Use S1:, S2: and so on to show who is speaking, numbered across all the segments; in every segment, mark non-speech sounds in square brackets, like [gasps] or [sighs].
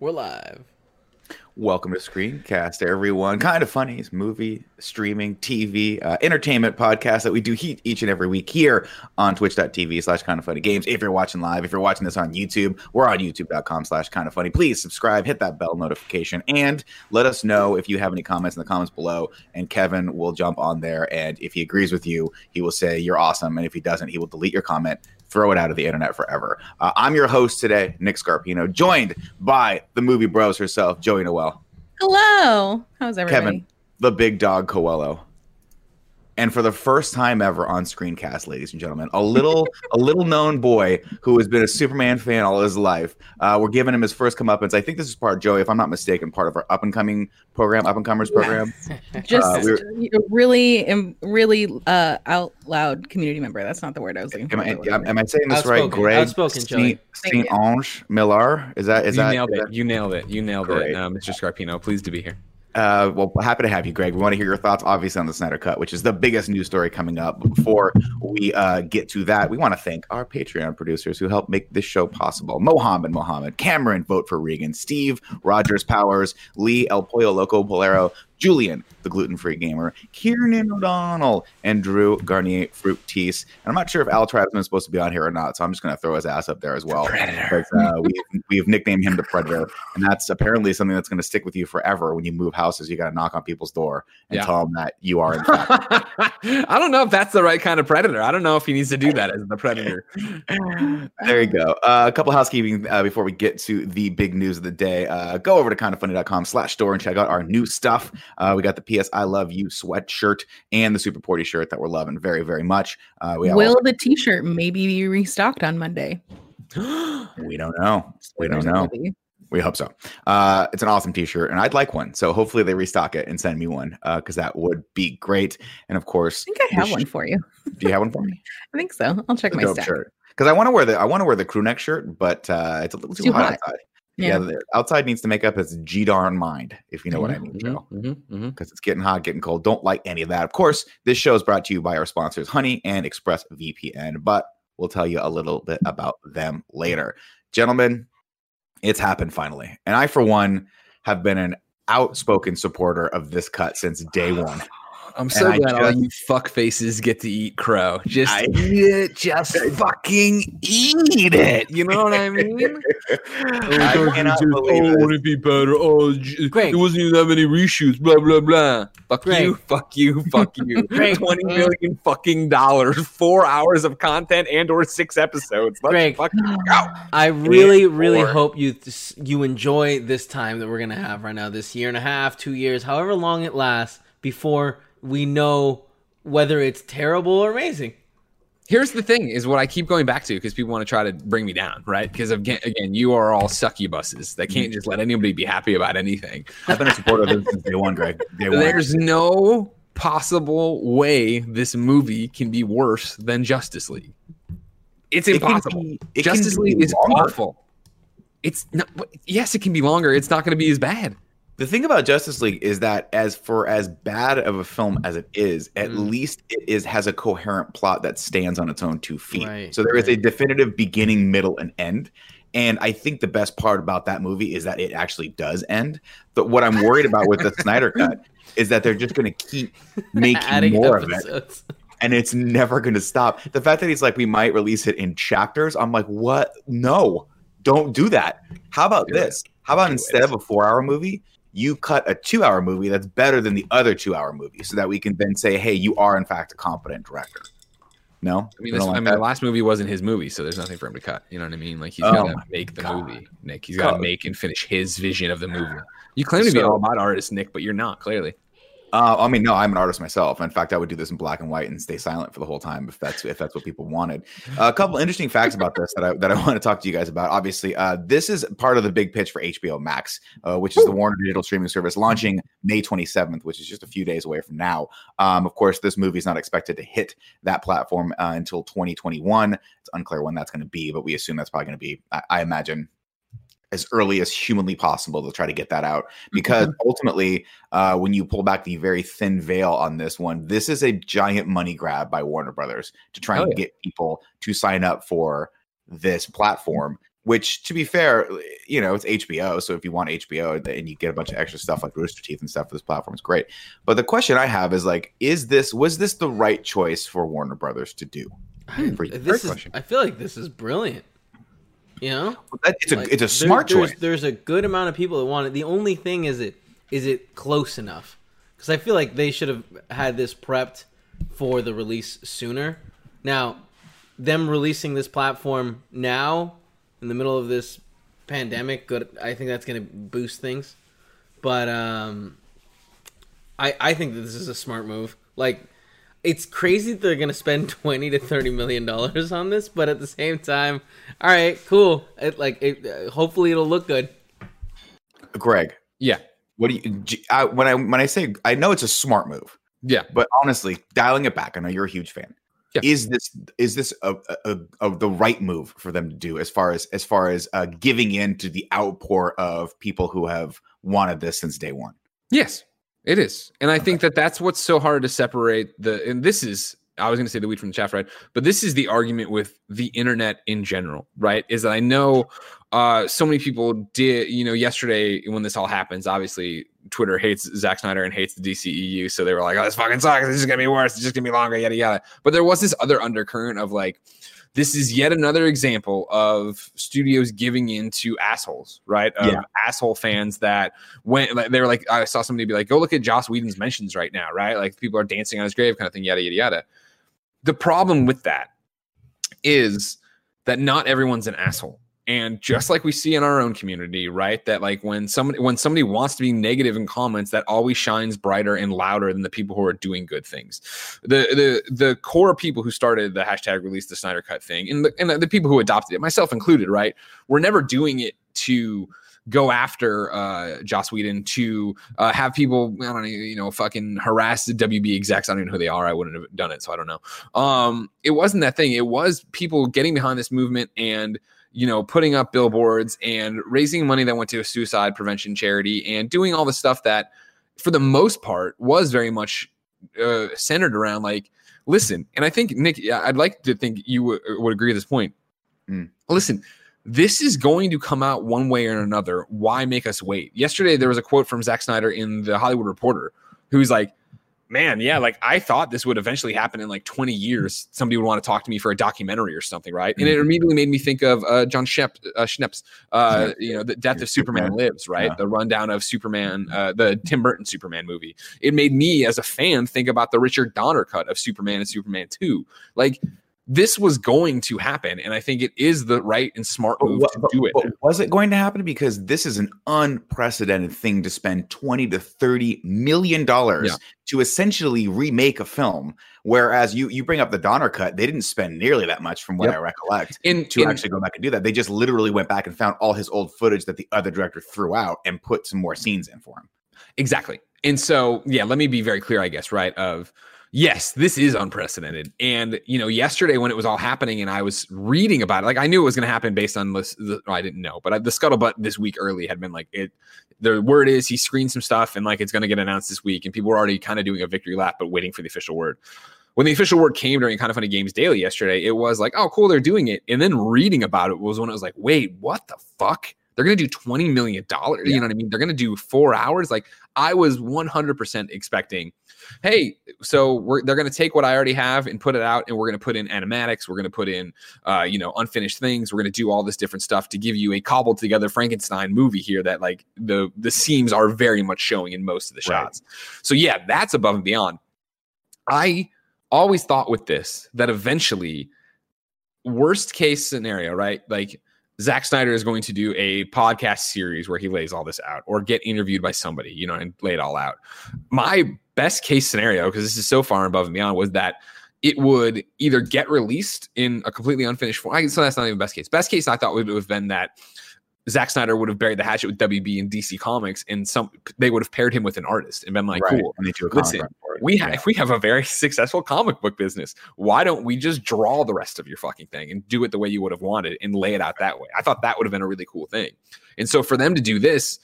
S1: We're live.
S2: Welcome to Screencast, everyone. Kind of funny, it's movie, streaming, TV, uh, entertainment podcast that we do each and every week here on twitch.tv slash kind of funny games. If you're watching live, if you're watching this on YouTube, we're on youtube.com slash kind of funny. Please subscribe, hit that bell notification, and let us know if you have any comments in the comments below. And Kevin will jump on there. And if he agrees with you, he will say you're awesome. And if he doesn't, he will delete your comment throw it out of the internet forever. Uh, I'm your host today, Nick Scarpino, joined by the movie bros herself, Joey Noel.
S3: Hello. How's everybody?
S2: Kevin, the big dog Coello. And for the first time ever on Screencast, ladies and gentlemen, a little a little known boy who has been a Superman fan all his life. Uh, we're giving him his first comeuppance. I think this is part of Joey, if I'm not mistaken, part of our up and coming program, up and comers program. [laughs]
S3: Just
S2: Uh,
S3: a really, um, really uh, out loud community member. That's not the word I was looking for.
S2: Am I, am, am I saying this right? Greg
S1: outspoken, Joey.
S2: Saint,
S3: Thank
S2: Ange Miller. Is that is
S4: you
S2: that?
S4: nailed
S2: is
S4: it.
S2: that-
S4: You nailed it. You nailed
S2: Great.
S4: it, uh, Mr. Scarpino. Pleased to be here.
S2: Uh, well, happy to have you, Greg. We want to hear your thoughts, obviously, on the Snyder Cut, which is the biggest news story coming up. But before we uh, get to that, we want to thank our Patreon producers who help make this show possible: Mohammed Mohammed, Cameron, vote for Regan, Steve Rogers Powers, Lee El Pollo Loco Bolero, Julian, the gluten free gamer, Kieran O'Donnell, and Drew Garnier Fruit Tease. And I'm not sure if Al Tribesman is supposed to be on here or not, so I'm just going to throw his ass up there as well.
S4: Predator.
S2: Because, uh, we've, we've nicknamed him the Predator, and that's apparently something that's going to stick with you forever. When you move houses, you got to knock on people's door and
S4: Yeah.
S2: tell them that you are in fact. [laughs]
S4: I don't know if that's the right kind of predator. I don't know if he needs to do that as the predator. [laughs]
S2: there you go. Uh, a couple housekeeping uh, before we get to the big news of the day. Uh, go over to kindafunny.com slash store and check out our new stuff. Uh, we got the PS I Love You sweatshirt and the Super Porty shirt that we're loving very, very much. Uh, we
S3: Will
S2: also-
S3: the T-shirt maybe be restocked on Monday? [gasps]
S2: we don't know. We don't know. We hope so. Uh, it's an awesome T-shirt, and I'd like one. So hopefully they restock it and send me one because that would be great. And of course,
S3: I think I have
S2: the
S3: one for you.
S2: Do you have one for me? [laughs]
S3: I think so. I'll check
S2: It's
S3: my stack.
S2: shirt because I want to wear the I want to wear the crew neck shirt, but uh, it's a little too,
S3: too
S2: hot,
S3: hot.
S2: outside. Yeah,
S3: Yeah.
S2: outside needs to make up its g darn mind, if you know what I mean. Joe.
S4: Mhm, mhm, mhm.
S2: Because it's getting hot, getting cold. Don't like any of that. Of course, this show is brought to you by our sponsors, Honey and Express VPN, but we'll tell you a little bit about them later. Gentlemen, it's happened finally. And I, for one, have been an outspoken supporter of this cut since day one. [laughs]
S4: I'm so
S2: I
S4: glad all you fuck faces get to eat crow. Just
S2: I- [laughs]
S4: eat it. Just [laughs] fucking eat it. You know what I mean? [laughs]
S2: I cannot believe
S4: oh,
S2: this.
S4: would it be better? Oh, j-
S1: Greg.
S4: there wasn't even that many reshoots. Blah blah blah. Fuck
S1: Greg.
S4: you. Fuck you. Fuck you.
S1: Greg.
S4: Twenty million fucking dollars, four hours of content, and or six episodes. Let's
S1: Greg.
S4: fucking [gasps] go.
S1: I really, really
S2: or-
S1: hope you you enjoy this time that we're gonna have right now, this year and a half, two years, however long it lasts, before we know whether it's terrible or amazing.
S4: Here's the thing: is what I keep going back to because people want to try to bring me down, right? Because again, again, you are all succubuses that can't mm. just let anybody be happy about anything.
S2: I've been a supporter of this since day one, Greg. Day one.
S4: There's no possible way this movie can be worse than Justice League. It's
S2: It
S4: impossible.
S2: be- it
S4: Justice League is
S2: longer.
S4: awful. It's not. Yes, it can be longer. It's not going to be as bad.
S2: The thing about Justice League is that as for as bad of a film as it is, at
S1: Mm.
S2: least it is has a coherent plot that stands on its own two feet.
S1: Right,
S2: so there is a definitive beginning, middle, and end. And I think the best part about that movie is that it actually does end. But what I'm worried about with the Snyder [laughs] cut is that they're just going to keep making [laughs] more of it, and it's never going to stop. The fact that he's like, we might release it in chapters. I'm like, what? No, don't do that. How about
S4: Do it.
S2: this? How about
S4: Do
S2: instead
S4: it.
S2: of a four hour movie, you cut a two hour movie that's better than the other two hour movie so that we can then say, hey, you are in fact a competent director. No?
S4: I mean, this,
S2: don't
S4: I
S2: like
S4: mean, the last movie wasn't his movie, so there's nothing for him to cut. You know what I mean? Like he's
S2: Oh
S4: got to make the
S2: God.
S4: movie, Nick. He's got to make and finish his vision of the movie. [sighs] You claim to be
S2: So-
S4: all about artist, Nick, but you're not clearly.
S2: Uh, I mean, no, I'm an artist myself. In fact, I would do this in black and white and stay silent for the whole time if that's if that's what people wanted. Uh, a couple interesting facts about this that I that I [laughs] want to talk to you guys about. Obviously, uh, this is part of the big pitch for HBO Max, uh, which is the Warner Digital streaming service launching May 27th, which is just a few days away from now. Um, of course, this movie is not expected to hit that platform uh, until 2021. It's unclear when that's going to be, but we assume that's probably going to be, I, I imagine, as early as humanly possible to try to get that out because mm-hmm. ultimately uh, when you pull back the very thin veil on this one this is a giant money grab by warner brothers to try
S4: Oh,
S2: and
S4: yeah.
S2: get people to sign up for this mm-hmm. platform which to be fair, you know, it's HBO. So if you want HBO and you get a bunch of extra stuff like Rooster Teeth and stuff for this platform, it's great. But the question I have is like, is this was this the right choice for Warner Brothers to do?
S1: Hmm, for? This is, I feel like this is brilliant. You know,
S2: it's a like, it's a smart
S1: there,
S2: choice.
S1: There's, there's, a good amount of people that want it. The only thing is it is it close enough? Because I feel like they should have had this prepped for the release sooner. Now, them releasing this platform now in the middle of this pandemic, good. I think that's going to boost things. But um, I I think that this is a smart move. Like, it's crazy they're going to spend [laughs] twenty to thirty million dollars on this, but at the same time, all right, cool. It like it, uh, hopefully it'll look good.
S2: Greg,
S4: yeah.
S2: What do you I, when I when I say I know it's a smart move,
S4: yeah.
S2: But honestly, dialing it back, I know you're a huge fan. Yeah. Is this is this a, a, a, the right move for them to do as far as as far as uh, giving in to the outpour of people who have wanted this since day one?
S4: Yes, it is, and I okay. think that that's what's so hard to separate the. And this is I was going to say the weed from the chaff, right? But this is the argument with the internet in general, right? Is that I know uh, so many people did, you know, yesterday when this all happens, obviously Twitter hates Zack Snyder and hates the DCEU. So they were like, oh, this fucking sucks. This is going to be worse. It's just going to be longer, yada, yada. But there was this other undercurrent of like, this is yet another example of studios giving in to assholes, right? Of yeah. asshole fans that went, like, they were like, I saw somebody be like, go look at Joss Whedon's mentions right now, right? Like people are dancing on his grave kind of thing, yada, yada, yada. The problem with that is that not everyone's an asshole and just like we see in our own community right that like when somebody when somebody wants to be negative in comments that always shines brighter and louder than the people who are doing good things the the the core people who started the hashtag release the snyder cut thing and the, and the, the people who adopted it myself included right we're never doing it to go after uh, Joss Whedon to uh, have people, I don't know, you know, fucking harass the WB execs. I don't even know who they are. I wouldn't have done it, so I don't know. Um, it wasn't that thing. It was people getting behind this movement and you know, putting up billboards and raising money that went to a suicide prevention charity and doing all the stuff that, for the most part, was very much uh, centered around like, listen. And I think Nick, I'd like to think you w- would agree at this point. Mm. Listen, this is going to come out one way or another. Why make us wait? Yesterday, there was a quote from Zack Snyder in the Hollywood Reporter, who's like, man, yeah, like I thought this would eventually happen in like 20 years. Somebody would want to talk to me for a documentary or something, right? And it mm-hmm. immediately made me think of uh, Jon Shep, uh, Schnepp's, uh, you know, the Death of Superman, Superman Lives, right? Yeah. The rundown of Superman, uh, the Tim Burton Superman movie. It made me, as a fan, think about the Richard Donner cut of Superman and Superman 2. Like, this was going to happen, and I think it is the right and smart move but, to do it.
S2: was it going to happen? Because this is an unprecedented thing to spend twenty to thirty million dollars yeah. to essentially remake a film. Whereas you you bring up the Donner cut, they didn't spend nearly that much, from what yep. I recollect, in, to in, actually go back and do that. They just literally went back and found all his old footage that the other director threw out and put some more scenes in for him.
S4: Exactly. And so, yeah, let me be very clear, I guess, right? Of yes, this is unprecedented. And you know, yesterday when it was all happening, and I was reading about it, like I knew it was going to happen based on this. The, oh, I didn't know, but I, the scuttlebutt this week early had been like it. The word is he screened some stuff, and like it's going to get announced this week, and people were already kind of doing a victory lap, but waiting for the official word. When the official word came during Kind of Funny Games Daily yesterday, it was like, oh, cool, they're doing it. And then reading about it was when it was like, wait, what the fuck? They're going to do $20 million. Yeah. You know what I mean? They're going to do four hours. Like, I was 100% expecting hey, so we're they're going to take what I already have and put it out, and we're going to put in animatics, we're going to put in, uh, you know, unfinished things, we're going to do all this different stuff to give you a cobbled together Frankenstein movie here that like the the seams are very much showing in most of the shots. Right. So yeah, that's above and beyond. I always thought with this that eventually, worst case scenario, right, like Zack Snyder is going to do a podcast series where he lays all this out or get interviewed by somebody, you know, and lay it all out. My best case scenario, because this is so far above and beyond, was that it would either get released in a completely unfinished form. So that's not even best case. Best case I thought would have been that Zack Snyder would have buried the hatchet with WB and DC Comics, and some they would have paired him with an artist and been like, right. "Cool, listen, we have yeah. we have a very [laughs] successful comic book business. Why don't we just draw the rest of your fucking thing and do it the way you would have wanted and lay it out that way?" I thought that would have been a really cool thing. And so for them to do this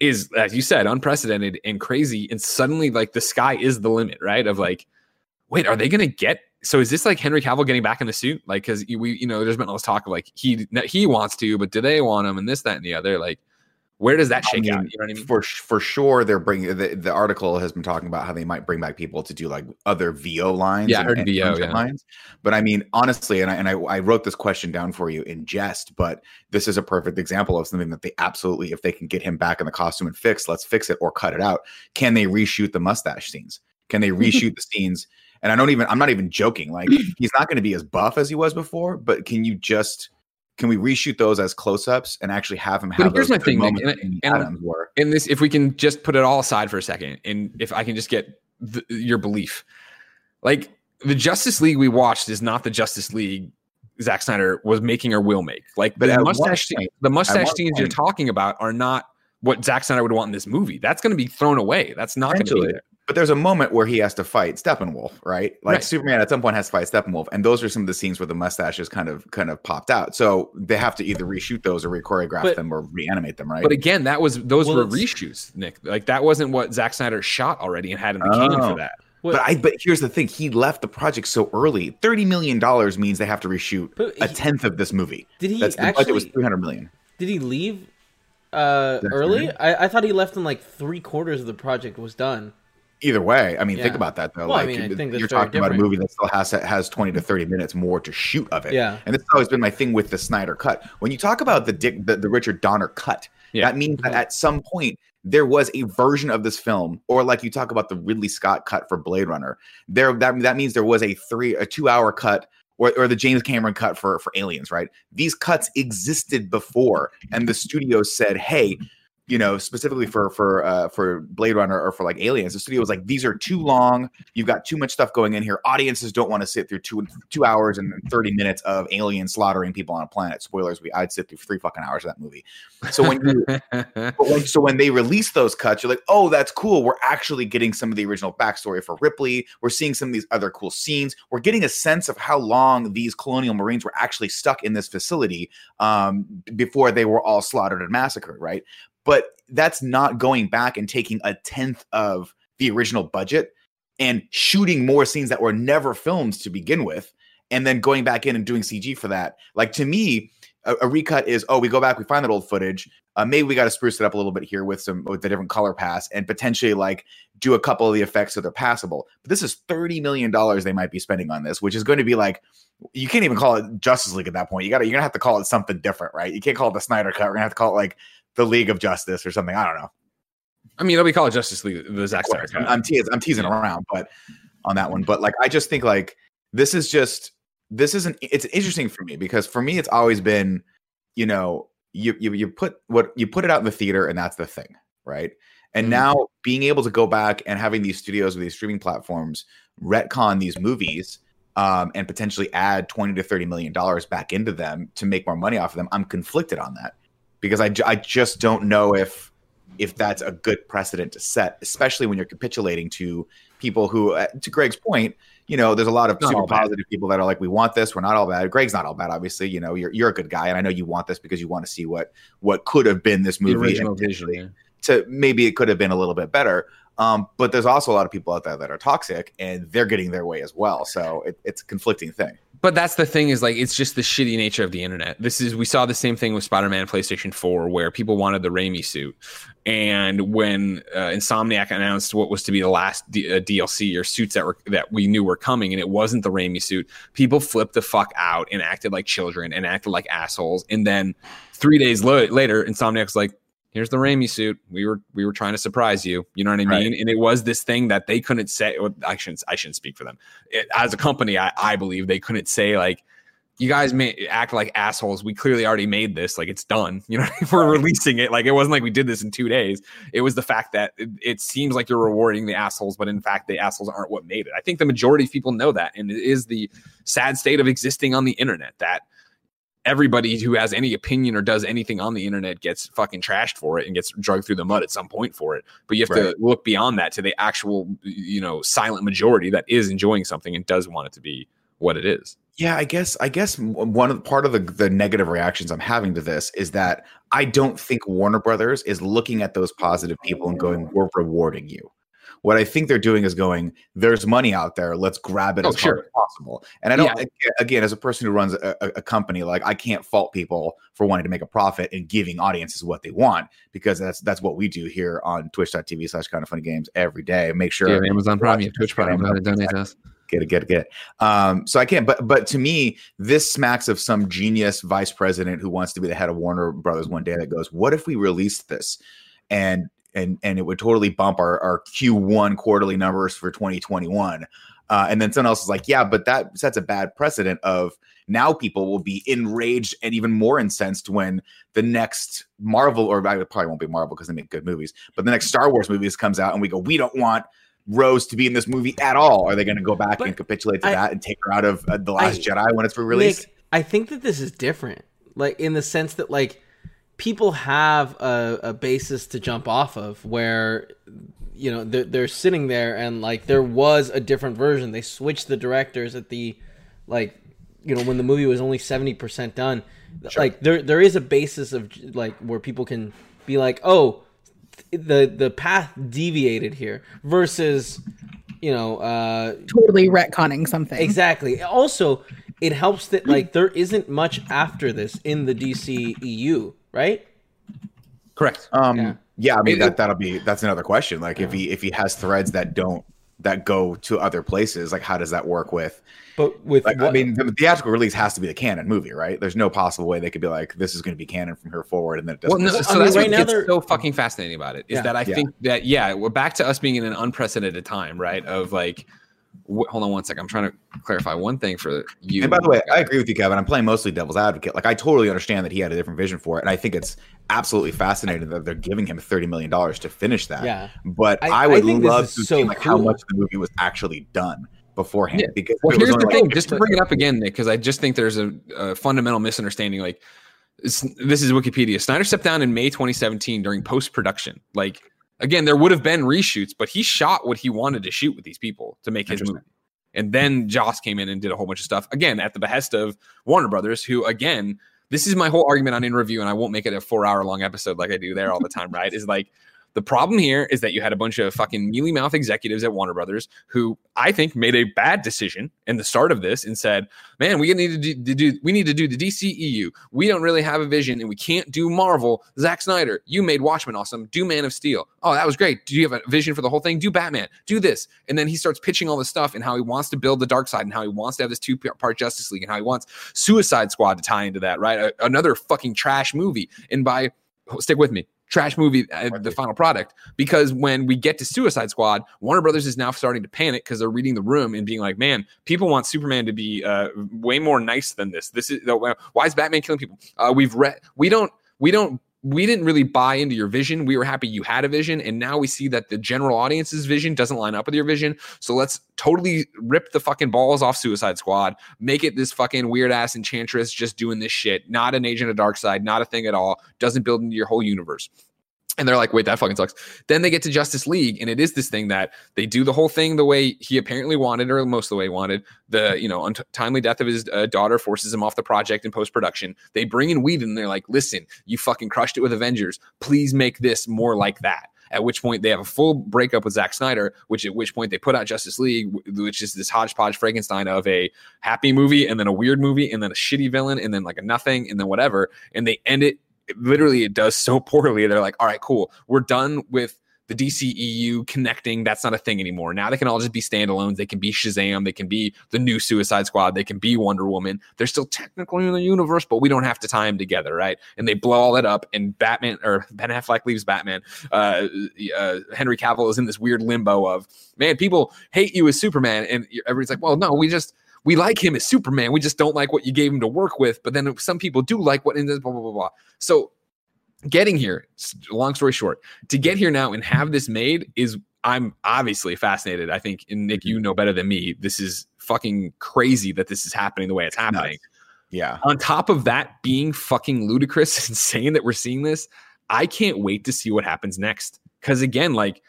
S4: is, as you said, unprecedented and crazy, and suddenly like the sky is the limit, right? Of like, wait, are they going to get so is this like Henry Cavill getting back in the suit? Like, because we, you know, there's been all this talk of like he he wants to, but do they want him and this, that, and the other? Like, where does that shake
S2: I mean,
S4: out? You know what I mean?
S2: For for sure, they're bringing the, the article has been talking about how they might bring back people to do like other VO lines.
S4: Yeah, I heard
S2: and
S4: VO, yeah.
S2: lines. But I mean, honestly, and I and I, I wrote this question down for you in jest, but this is a perfect example of something that they absolutely, if they can get him back in the costume and fix, let's fix it or cut it out. Can they reshoot the mustache scenes? Can they [laughs] reshoot the scenes? And I don't even, I'm not even joking. Like [clears throat] he's not going to be as buff as he was before, but can you just can we reshoot those as close-ups and actually have him
S4: But
S2: have
S4: here's
S2: those
S4: my thing, Nick, and and
S2: Adams were?
S4: and this if we can just put it all aside for a second and if i can just get the, your belief like the justice league we watched is not the justice league Zack Snyder was making or will make. Like
S2: But
S4: the mustache,
S2: point-
S4: the mustache scenes you're talking about are not what Zack Snyder would want in this movie. That's going to be thrown away. That's not going to be there.
S2: But there's a moment where he has to fight Steppenwolf, right? Like
S4: Right.
S2: Superman at some point has to fight Steppenwolf, and those are some of the scenes where the mustaches kind of kind of popped out. So they have to either reshoot those or re-choreograph
S1: But-
S2: them or reanimate them, right?
S4: But again, that was those
S1: Well,
S4: were reshoots, Nick. Like that wasn't what Zack Snyder shot already and had in the can
S2: Oh.
S4: for that.
S1: What-
S2: But I but here's the thing: he left the project so early. Thirty million dollars means they have to reshoot
S1: But
S2: a tenth of this movie.
S1: did he
S2: That's the budget was three hundred million.
S1: Did he leave uh, early? I, I thought he left in like three quarters of the project was done.
S2: Either way, I mean, think about that though.
S1: Well, I
S2: like
S1: mean, I
S2: you're talking about a movie that still has has twenty to thirty minutes more to shoot of it.
S1: Yeah.
S2: and this has always been my thing with the Snyder cut. When you talk about the Dick, the, the Richard Donner cut,
S4: Yeah.
S2: that means that
S1: Mhm.
S2: at some point there was a version of this film, or like you talk about the Ridley Scott cut for Blade Runner. There, that that means there was a three, a two hour cut. Or, or the James Cameron cut for for Aliens, right? These cuts existed before, and the studio said, "Hey, you know, specifically for for uh, for Blade Runner or for like Aliens, the studio was like, these are too long. You've got too much stuff going in here. Audiences don't want to sit through two two hours and thirty minutes of aliens slaughtering people on a planet. Spoilers: we I'd sit through three fucking hours of that movie. So when you [laughs] but when, so when they release those cuts, you're like, oh, that's cool. We're actually getting some of the original backstory for Ripley. We're seeing some of these other cool scenes. We're getting a sense of how long these colonial marines were actually stuck in this facility um, before they were all slaughtered and massacred, right? But that's not going back and taking a tenth of the original budget and shooting more scenes that were never filmed to begin with, and then going back in and doing CG for that. Like to me, a, a recut is oh, we go back, we find that old footage. Uh, maybe we got to spruce it up a little bit here with some with the different color pass and potentially like do a couple of the effects so they're passable. But this is thirty million dollars they might be spending on this, which is going to be like you can't even call it Justice League at that point. You got to you're gonna have to call it something different, right? You can't call it the Snyder Cut. We're gonna have to call it like the League of Justice or something. I don't know.
S4: I mean, it'll be called Justice League, the Zack Snyder
S2: I'm. I'm teasing, I'm teasing around, but on that one, but like I just think like this is just this isn't it's interesting for me because for me it's always been, you know, you you you put what you put it out in the theater and that's the thing, right? And
S4: Mhm.
S2: now being able to go back and having these studios with these streaming platforms retcon these movies um, and potentially add 20 to 30 million dollars back into them to make more money off of them, I'm conflicted on that because I, I just don't know if if that's a good precedent to set, especially when you're capitulating to people who, uh, to Greg's point, you know, there's a lot of
S4: Not
S2: super positive people that are like, we want this, we're not all bad. Greg's not all bad, obviously. You know, you're you're a good guy, and I know you want this because you want to see what what could have been this
S4: the
S2: movie.
S4: original vision. yeah.
S2: To maybe it could have been a little bit better. Um, but there's also a lot of people out there that are toxic, and they're getting their way as well. So it, it's a conflicting thing.
S4: But that's the thing is like it's just the shitty nature of the internet. This is we saw the same thing with Spider-Man PlayStation 4 where people wanted the Raimi suit. And when uh, Insomniac announced what was to be the last D- uh, DLC or suits that were that we knew were coming and it wasn't the Raimi suit, people flipped the fuck out and acted like children and acted like assholes. And then 3 days lo- later Insomniac's like Here's the Raimi suit. We were we were trying to surprise you. You know what I
S2: Right.
S4: mean? And it was this thing that they couldn't say. well, I shouldn't. I shouldn't speak for them it, as a company, I, I believe they couldn't say like, you guys may act like assholes. We clearly already made this. Like it's done. [laughs] You know, [laughs] we're releasing it, like it wasn't like we did this in two days. It was the fact that it, it seems like you're rewarding the assholes, but in fact, the assholes aren't what made it. I think the majority of people know that, and it is the sad state of existing on the internet that everybody who has any opinion or does anything on the internet gets fucking trashed for it and gets drugged through the mud at some point for it. But you have
S2: Right.
S4: to look beyond that to the actual, you know, silent majority that is enjoying something and does want it to be what it is.
S2: Yeah, I guess I guess one of part of the the negative reactions I'm having to this is that I don't think Warner Brothers is looking at those positive people and going, "We're rewarding you." What I think they're doing is going, there's money out there. Let's grab it
S4: Oh,
S2: as
S4: sure.
S2: hard as possible. And I don't,
S4: Yeah.
S2: again, as a person who runs a, a, company, like I can't fault people for wanting to make a profit and giving audiences what they want because that's that's what we do here on twitch.tv slash kind of funny games every day. Make sure
S4: have Amazon Prime, you have Twitch Prime, you donate us.
S2: get it, get it, get it. Um, so I can't, but but to me, this smacks of some genius vice president who wants to be the head of Warner Brothers one day that goes, What if we released this? And and and it would totally bump our, our Q1 quarterly numbers for 2021. Uh, and then someone else is like, Yeah, but that sets a bad precedent of now people will be enraged and even more incensed when the next Marvel, or I probably won't be Marvel because they make good movies, but the next Star Wars movies comes out and we go, We don't want Rose to be in this movie at all. Are they going to go back
S1: But
S2: and capitulate to
S1: I-
S2: that and take her out of uh, the Last
S1: I-
S2: Jedi when it's released?
S1: Nick, I think that this is different. Like in the sense that like people have a, a basis to jump off of where you know they're, they're sitting there and like there was a different version. They switched the directors at the like you know when the movie was only 70% done. Like there there is a basis of like where people can be like, "Oh, the the path deviated here." Versus you know, uh
S3: Totally retconning something.
S1: Exactly. Also, it helps that like there isn't much after this in the DC EU, right?
S4: Correct.
S2: Um,
S1: Yeah.
S2: yeah. I mean that that'll be that's another question. Like if he if he has threads that don't that go to other places, like how does that work with?
S1: But with
S2: Like I mean, the theatrical release has to be the canon movie, right? There's no possible way they could be like, this is going to be canon from here forward, and then it doesn't.
S1: Well, no,
S4: so
S1: I mean,
S4: that's
S1: right
S4: what
S1: now
S4: gets so fucking fascinating about it is
S1: Yeah.
S4: that I
S2: Yeah.
S4: think that yeah, we're back to us being in an unprecedented time, right? Of like, wh- hold on one second, I'm trying to clarify one thing for you.
S2: And by the way, I agree with you, Kevin. I'm playing mostly devil's advocate. Like I totally understand that he had a different vision for it, and I think it's absolutely fascinating that they're giving him thirty million dollars to finish that.
S1: Yeah.
S2: But
S1: I-
S2: I,
S1: I
S2: would
S1: think this
S2: love to
S1: so
S2: see like how much the movie was actually done beforehand.
S4: Yeah.
S2: Because
S4: Well,
S2: if it was
S4: here's the thing,
S2: like
S4: just to bring it up again, Nick, because I just think there's a, a fundamental misunderstanding. Like, this is Wikipedia. Snyder stepped down in May 2017 during post production. Like, again, there would have been reshoots, but he shot what he wanted to shoot with these people to make his movie. And then Joss came in and did a whole bunch of stuff again at the behest of Warner Brothers, who again, this is my whole argument on in review, and I won't make it a four hour long episode like I do there all the time, right? Is like the problem here is that you had a bunch of fucking mealy mouth executives at Warner Brothers who I think made a bad decision in the start of this and said, "Man, we need to do, do we need to do the DCEU. We don't really have a vision, and we can't do Marvel. Zack Snyder, you made Watchmen awesome. Do Man of Steel. Oh, that was great. Do you have a vision for the whole thing? Do Batman. Do this." And then he starts pitching all this stuff and how he wants to build the dark side and how he wants to have this two part Justice League and how he wants Suicide Squad to tie into that. Right, a- another fucking trash movie. And by stick with me. Trash movie, uh, the final product. Because when we get to Suicide Squad, Warner Brothers is now starting to panic because they're reading the room and being like, "Man, people want Superman to be uh, way more nice than this. This is why is Batman killing people? Uh, we've read, we don't, we don't." We didn't really buy into your vision. We were happy you had a vision, and now we see that the general audience's vision doesn't line up with your vision. So let's totally rip the fucking balls off Suicide Squad, make it this fucking weird ass enchantress just doing this shit, not an agent of dark side, not a thing at all, doesn't build into your whole universe. And they're like, wait, that fucking sucks. Then they get to Justice League, and it is this thing that they do the whole thing the way he apparently wanted, or most of the way he wanted. The you know untimely death of his uh, daughter forces him off the project in post production. They bring in Whedon, and they're like, listen, you fucking crushed it with Avengers. Please make this more like that. At which point they have a full breakup with Zack Snyder, which at which point they put out Justice League, which is this hodgepodge Frankenstein of a happy movie and then a weird movie and then a shitty villain and then like a nothing and then whatever. And they end it literally it does so [laughs] poorly. They're like, all right, cool. We're done with the DCEU connecting. That's not a thing anymore. Now they can all just be standalones. They can be Shazam. They can be the new Suicide Squad. They can be Wonder Woman. They're still technically in the universe, but we don't have to tie them together, right? And they blow all that up. And Batman or Ben Affleck leaves Batman. Uh, uh, Henry Cavill is in this weird limbo of man, people hate you as Superman, and everybody's like, well, no, we just we like him as Superman. We just don't like what you gave him to work with. But then some people do like what in this blah blah blah blah. So getting here, long story short, to get here now and have this made is I'm obviously fascinated. I think, and Nick, you mm-hmm. know better than me. This is fucking crazy that this is happening the way it's happening.
S2: yeah.
S4: On top of that being fucking ludicrous [laughs] and saying that we're seeing this, I can't wait to see what happens next. Because again, like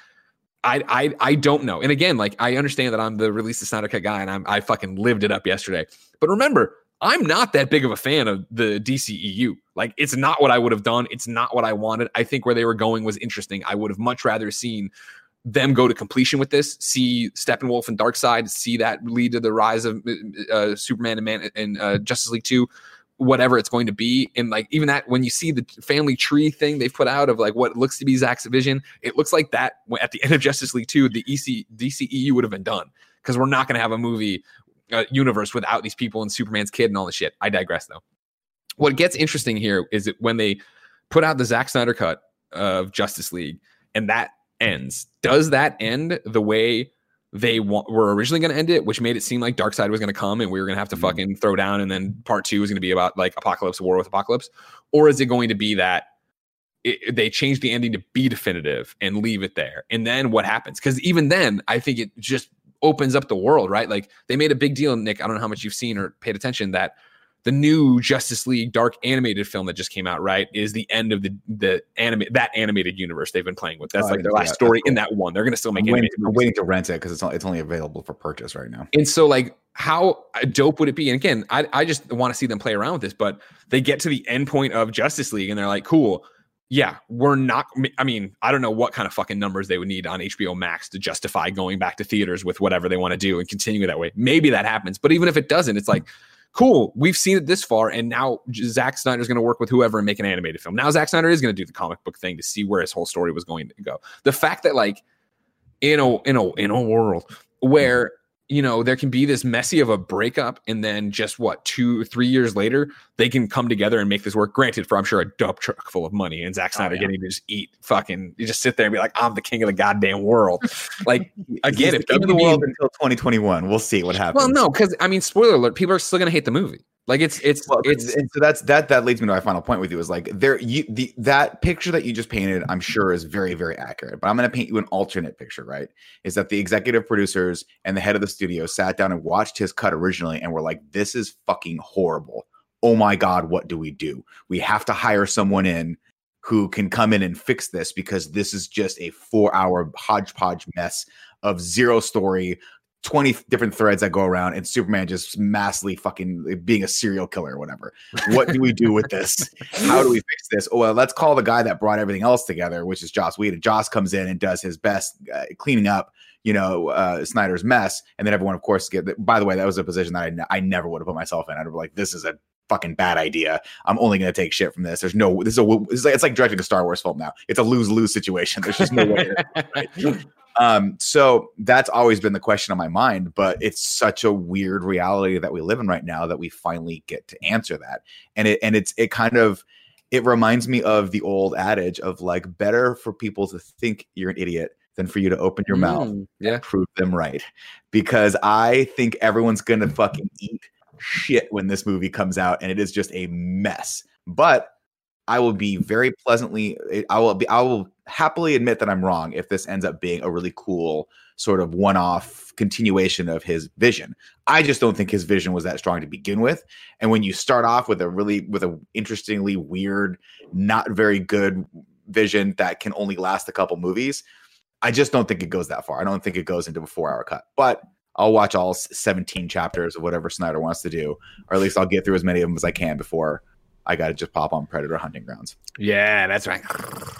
S4: I I I don't know. And again, like I understand that I'm the release the Snyder Cut guy and I'm I fucking lived it up yesterday. But remember, I'm not that big of a fan of the DCEU. Like it's not what I would have done. It's not what I wanted. I think where they were going was interesting. I would have much rather seen them go to completion with this, see Steppenwolf and Darkseid, see that lead to the rise of uh, Superman and Man and uh, Justice League 2, whatever it's going to be. And like even that, when you see the family tree thing they've put out of like what looks to be Zack's vision, it looks like that at the end of Justice League 2, the EC DCEU would have been done because we're not going to have a movie uh, universe without these people and Superman's kid and all the shit. I digress though. What gets interesting here is that when they put out the Zack Snyder cut of Justice League and that ends, does that end the way they wa- were originally going to end it, which made it seem like Darkseid was going to come and we were going to have to
S2: Mhm.
S4: fucking throw down, and then part two is going to be about like Apocalypse, war with Apocalypse, or is it going to be that it, they change the ending to be definitive and leave it there, and then what happens? Because even then, I think it just opens up the world, right? Like they made a big deal, Nick. I don't know how much you've seen or paid attention that the new Justice League dark animated film that just came out, right, is the end of the the anime that animated universe they've been playing with. That's
S2: Oh,
S4: like their last
S2: that.
S4: story
S2: That's
S4: in that one. They're going to still make
S2: I'm waiting, I'm waiting to rent it because it's, it's only available for purchase right now.
S4: And so, like, how uh, dope would it be? And again, I, I just want to see them play around with this, but they get to the end point of Justice League and they're like, cool. Yeah, we're not. I mean, I don't know what kind of fucking numbers they would need on HBO Max to justify going back to theaters with whatever they want to do and continue that way. Maybe that happens. But even if it doesn't, it's like, cool, we've seen it this far. And now Zack Snyder's going to work with whoever and make an animated film. Now, Zack Snyder is going to do the comic book thing to see where his whole story was going to go. The fact that, like, in a in a in a world where you know there can be this messy of a breakup and then just what two three years later they can come together and make this work. Granted for i'm sure a dump truck full of money and Zack
S2: Oh,
S4: Snyder
S2: yeah.
S4: getting to just eat fucking you just sit there and be like i'm the king of the goddamn world. Like [laughs] again if
S2: the king of the world until 2021, we'll see what happens.
S4: well no because i mean spoiler alert people are still gonna hate the movie like it's it's
S2: Well,
S4: it's
S2: and so that's that that leads me to my final point with you is like there you the that picture that you just painted i'm sure is very very accurate but i'm going to paint you an alternate picture right? Is that the executive producers and the head of the studio sat down and watched his cut originally and were like this is fucking horrible. Oh my god what do we do? We have to hire someone in who can come in and fix this because this is just a four hour hodgepodge mess of zero story 20 different threads that go around and Superman just massively fucking being a serial killer or whatever. What do we do with this? How do we fix this? Oh, well, let's call the guy that brought everything else together, which is Joss Whedon. Joss comes in and does his best uh, cleaning up, you know, uh, Snyder's mess. And then everyone, of course, get, by the way, that was a position that I, I never would have put myself in. I'd be like, this is a fucking bad idea. I'm only going to take shit from this. There's no, this is a, it's like, it's like directing a Star Wars film now. It's a lose lose situation. There's just no way. [laughs] Um, so that's always been the question on my mind, but it's such a weird reality that we live in right now that we finally get to answer that. And it and it's it kind of it reminds me of the old adage of like better for people to think you're an idiot than for you to open your mouth
S4: Mm, yeah
S2: and prove them right. Because I think everyone's gonna fucking eat shit when this movie comes out and it is just a mess. But I will be very pleasantly I will be I will happily admit that I'm wrong if this ends up being a really cool sort of one-off continuation of his vision. I just don't think his vision was that strong to begin with. And when you start off with a really with a interestingly weird, not very good vision that can only last a couple movies, I just don't think it goes that far. I don't think it goes into a 4-hour cut. But I'll watch all 17 chapters of whatever Snyder wants to do, or at least I'll get through as many of them as I can before I got to just pop on Predator Hunting Grounds.
S4: yeah that's right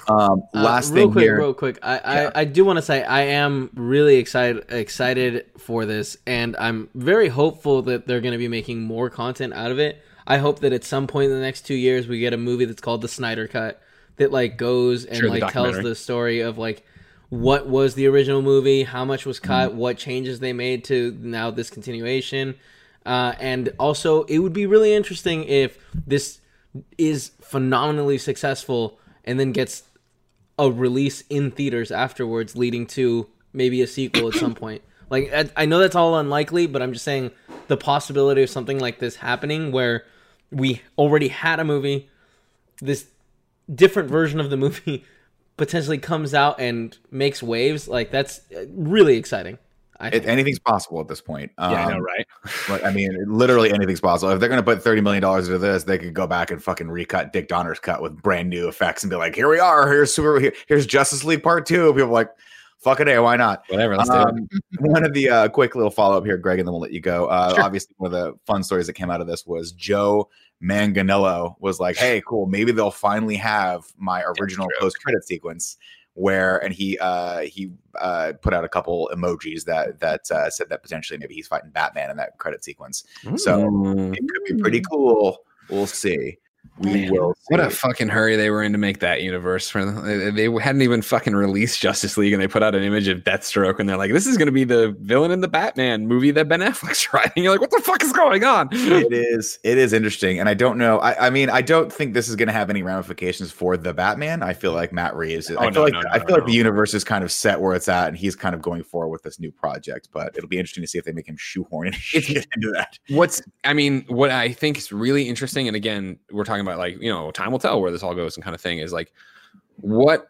S2: Um,
S1: Uh,
S2: last
S1: real
S2: thing
S1: quick,
S2: here.
S1: real quick. I,
S2: Yeah.
S1: I, I do want to say I am really excited excited for this, and I'm very hopeful that they're going to be making more content out of it. I hope that at some point in the next two years we get a movie that's called the Snyder Cut that like goes and
S4: Sure, the
S1: like tells the story of like what was the original movie, how much was cut,
S2: Mm-hmm.
S1: what changes they made to now this continuation. Uh, and also, it would be really interesting if this is phenomenally successful and then gets a release in theaters afterwards, leading to maybe a sequel at some point. Like I, know that's all unlikely, but I'm just saying the possibility of something like this happening, where we already had a movie, this different version of the movie [laughs] potentially comes out and makes waves. Like that's really exciting.
S2: It, anything's possible at this point. Um,
S4: yeah i know right
S2: Like, I mean, literally anything's possible. If they're going to put thirty million dollars into this, they could go back and fucking recut Dick Donner's cut with brand new effects and be like, "Here we are. Here's super. Here, here's Justice League Part Two. People are like, "Fucking a, why not?"
S4: whatever let's do it
S2: Um, one of the uh, quick little follow up here, Greg, and then we'll let you go. Uh,
S4: Sure.
S2: Obviously, one of the fun stories that came out of this was Joe Manganiello was like, "Hey, cool. Maybe they'll finally have my original post credit sequence." Where and he uh he uh put out a couple emojis that that uh, said that potentially maybe he's fighting Batman in that credit sequence. So
S4: Mm.
S2: it could be pretty cool. We'll see. We
S4: Man,
S2: will. See.
S4: What a fucking hurry they were in to make that universe. For they, they hadn't even fucking released Justice League, and they put out an image of Deathstroke, and they're like, "This is going to be the villain in the Batman movie that Ben Affleck's [laughs] writing." You're like, "What the fuck is going on?"
S2: it is it is interesting and i don't know i, I mean i don't think this is going to have any ramifications for the batman i feel like matt reeves oh, i
S4: Oh,
S2: feel
S4: no,
S2: like
S4: no, no,
S2: i feel like the universe is kind of set where it's at and he's kind of going forward with this new project but it'll be interesting to see if they make him shoehorn [laughs] into that
S4: What's I mean, what I think is really interesting, and again, we're talking about like you know, time will tell where this all goes and kind of thing is like, what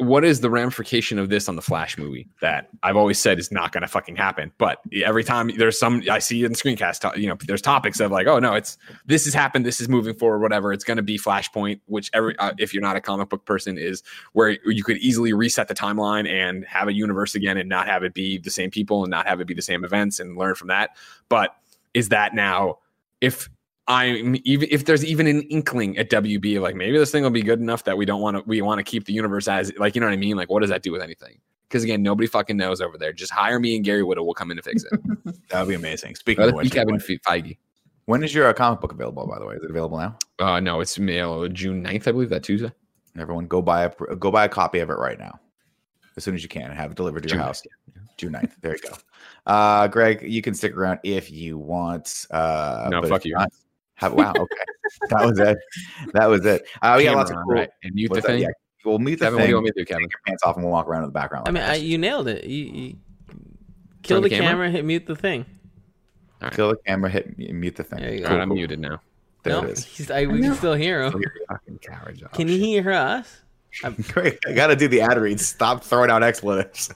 S4: what is the ramification of this on the Flash movie that I've always said is not going to fucking happen? But every time there's some I see in screencast, you know, there's topics of like, oh no, it's this has happened, this is moving forward, whatever. It's going to be Flashpoint, which every uh, if you're not a comic book person, is where you could easily reset the timeline and have a universe again and not have it be the same people and not have it be the same events and learn from that. But is that now if I'm even if there's even an inkling at WB like maybe this thing will be good enough that we don't want to we want to keep the universe as like you know what I mean? Like what does that do with anything? Because again nobody fucking knows over there. Just hire me and Gary Whitta will come in to fix it. [laughs]
S2: That would be amazing. Speaking
S4: Rather
S2: of which
S4: Kevin
S2: when,
S4: Feige.
S2: when is your uh, comic book available by the way? Is it available now?
S4: Uh no it's uh, June 9th I believe that Tuesday.
S2: Everyone go buy a go buy a copy of it right now. As soon as you can and have it delivered to your
S4: June
S2: house. June 9th. There you go. Uh, Greg, you can stick around if you want. Uh,
S4: No, fuck you.
S2: not- Have, wow. Okay. that was it. That was it. Uh, we got lots of cool.
S4: right and mute the
S2: what's that?
S4: thing
S2: Yeah, We'll mute the
S4: Kevin what do
S2: thing.
S4: you want me to do Kevin
S2: Take your pants off and we'll walk around in the background.
S1: I mean, I, you nailed it. You, you kill the,
S4: the camera?
S1: camera, hit mute the thing.
S2: kill the camera, hit mute the thing.
S1: There you go.
S4: all right I'm muted now
S2: There
S1: no,
S2: it is.
S1: he's- I, we can still hear him.
S4: fucking coward.
S1: Can you hear us? [laughs]
S2: Great. I got to do the ad read. Stop throwing out expletives.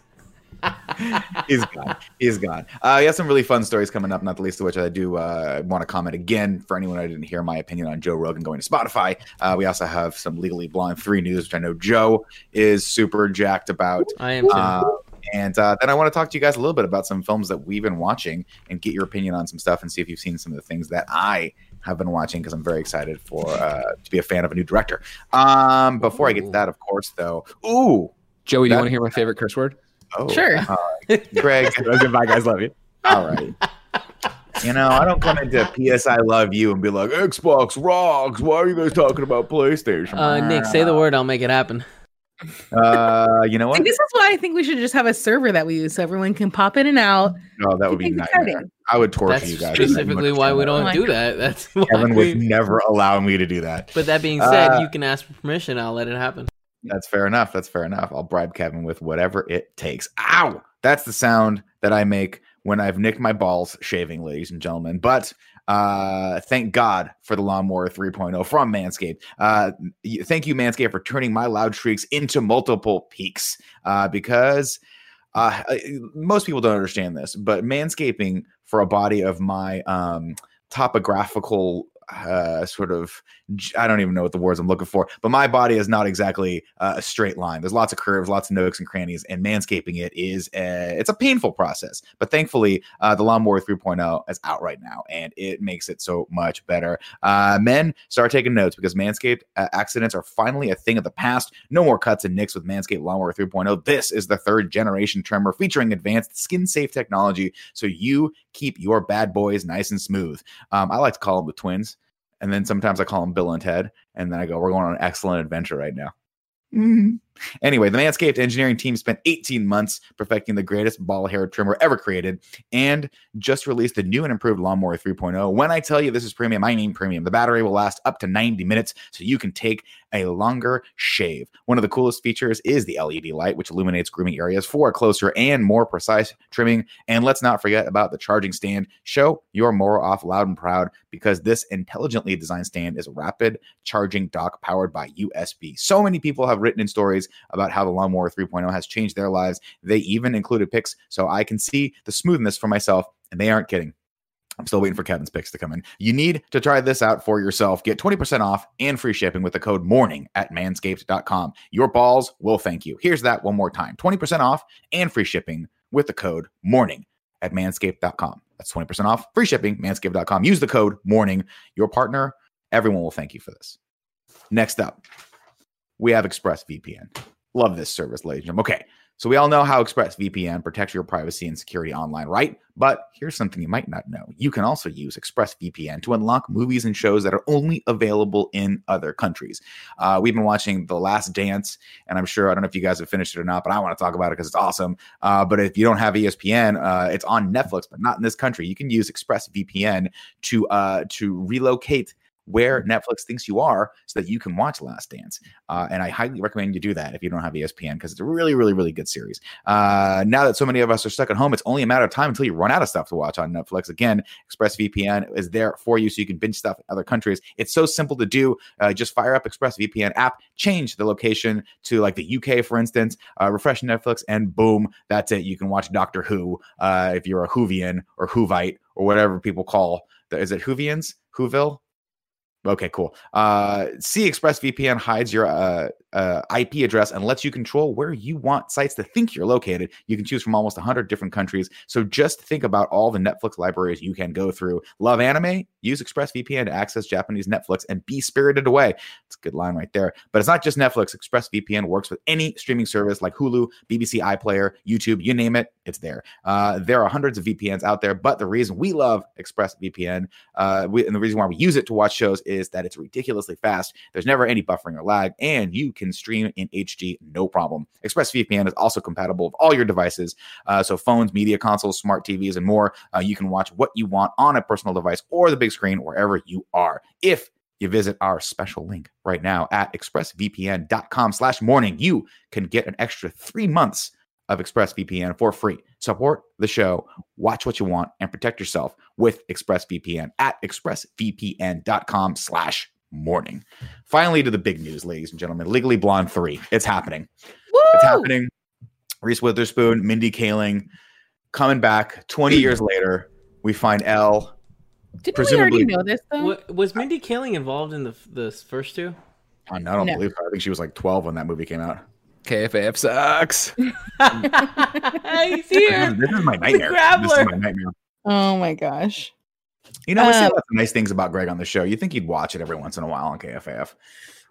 S2: [laughs] He's gone. He's gone. Uh, we have some really fun stories coming up, not the least of which I do uh, want to comment again for anyone who didn't hear my opinion on Joe Rogan going to Spotify. Uh, we also have some Legally Blonde 3 news, which I know Joe is super jacked about.
S1: I am too.
S2: Uh, and uh, then I want to talk to you guys a little bit about some films that we've been watching and get your opinion on some stuff and see if you've seen some of the things that I have been watching because I'm very excited for uh, to be a fan of a new director. Um, before I get to that, of course, though, ooh,
S4: Joey do you want to hear my favorite curse word
S2: oh,
S3: Sure.
S2: uh, [laughs] Greg,
S4: goodbye guys love you
S2: all right. [laughs] You know, I don't come into PS I love you and be like Xbox rocks. Why are you guys talking about PlayStation?
S1: Uh, Nick, say the word. I'll make it happen.
S2: Uh, you know what?
S3: Like, this is why I think we should just have a server that we use so everyone can pop in and out.
S2: No, that would be
S3: Keep things
S2: nightmare.
S3: exciting.
S2: I would torture
S1: That's
S2: you guys.
S1: specifically why we don't
S3: Oh my
S1: do that. That's why
S2: Kevin
S1: we,
S2: would never allow me to do that.
S1: But that being said,
S2: Uh,
S1: you can ask for permission. I'll let it happen.
S2: That's fair enough. That's fair enough. I'll bribe Kevin with whatever it takes. Ow! That's the sound that I make when I've nicked my balls shaving, ladies and gentlemen. But uh thank God for the lawnmower 3.0 from Manscaped. Uh thank you, Manscaped, for turning my loud shrieks into multiple peaks. Uh because uh most people don't understand this, but manscaping for a body of my um topographical uh sort of I don't even know what the words I'm looking for, but my body is not exactly uh, a straight line. There's lots of curves, lots of nooks and crannies, and manscaping it is a, it's a painful process. But thankfully, uh, the lawnmower 3.0 is out right now, and it makes it so much better. Uh, men, start taking notes because Manscaped uh, accidents are finally a thing of the past. No more cuts and nicks with Manscaped Lawnmower 3.0. This is the third generation trimmer featuring advanced skin safe technology, so you keep your bad boys nice and smooth. Um, I like to call them the twins. And then sometimes I call them Bill and Ted. And then I go, we're going on an excellent adventure right now. Mhm. Anyway, the Manscaped engineering team spent 18 months perfecting the greatest ball hair trimmer ever created and just released the new and improved Lawnmower 3.0. When I tell you this is premium, I mean premium. The battery will last up to 90 minutes, so you can take a longer shave. One of the coolest features is the LED light, which illuminates grooming areas for closer and more precise trimming. And let's not forget about the charging stand. Show your more off loud and proud because this intelligently designed stand is a rapid charging dock powered by USB. So many people have written in stories about how the Lawnmower 3.0 has changed their lives. They even included pics so I can see the smoothness for myself, and they aren't kidding. I'm still waiting for Kevin's pics to come in. You need to try this out for yourself. Get 20% off and free shipping with the code morning at manscaped.com. Your balls will thank you. Here's that one more time 20% off and free shipping with the code morning at manscaped.com. That's 20% off, free shipping, manscaped.com. Use the code morning. Your partner, everyone will thank you for this. Next up, we have ExpressVPN. Love this service, ladies and gentlemen. Okay. So we all know how ExpressVPN protects your privacy and security online, right? But here's something you might not know. You can also use ExpressVPN to unlock movies and shows that are only available in other countries. Uh, we've been watching The Last Dance, and I'm sure I don't know if you guys have finished it or not, but I want to talk about it because it's awesome. Uh, but if you don't have ESPN, uh, it's on Netflix, but not in this country. You can use ExpressVPN to uh, to relocate where Netflix thinks you are so that you can watch Last Dance. Uh, and I highly recommend you do that if you don't have ESPN because it's a really, really, really good series. Uh, now that so many of us are stuck at home, it's only a matter of time until you run out of stuff to watch on Netflix. Again, ExpressVPN is there for you so you can binge stuff in other countries. It's so simple to do. Uh, just fire up ExpressVPN app, change the location to like the UK, for instance, uh, refresh Netflix, and boom, that's it. You can watch Doctor Who uh, if you're a Whovian or Whovite or whatever people call. The, is it Whovians? Whoville? Okay, cool. Uh, C Express VPN hides your uh, uh, IP address and lets you control where you want sites to think you're located. You can choose from almost 100 different countries. So just think about all the Netflix libraries you can go through. Love anime? Use ExpressVPN to access Japanese Netflix and be spirited away. It's a good line right there. But it's not just Netflix. ExpressVPN works with any streaming service like Hulu, BBC iPlayer, YouTube, you name it, it's there. Uh, there are hundreds of VPNs out there, but the reason we love ExpressVPN uh, we, and the reason why we use it to watch shows is that it's ridiculously fast. There's never any buffering or lag, and you can stream in HD no problem. ExpressVPN is also compatible with all your devices, uh, so phones, media consoles, smart TVs, and more. Uh, you can watch what you want on a personal device or the big screen wherever you are. If you visit our special link right now at expressvpn.com slash morning, you can get an extra three months of ExpressVPN for free. Support the show, watch what you want, and protect yourself with ExpressVPN at expressvpn.com slash morning. Finally, to the big news, ladies and gentlemen. Legally Blonde 3. It's happening.
S3: Woo!
S2: It's happening. Reese Witherspoon, Mindy Kaling coming back 20 years [clears throat] later. We find Elle.
S3: Didn't we already know this though?
S1: Wa- was Mindy Kaling involved in the the first two?
S2: I don't
S3: No.
S2: believe her. I think she was like 12 when that movie came out.
S4: KFAF sucks. [laughs]
S1: He's
S2: This
S1: here.
S2: is, this is my nightmare. This is my nightmare.
S3: Oh my gosh.
S2: You know, we say
S3: Uh,
S2: lots of nice things about Greg on the show. You think he'd watch it every once in a while on KFAF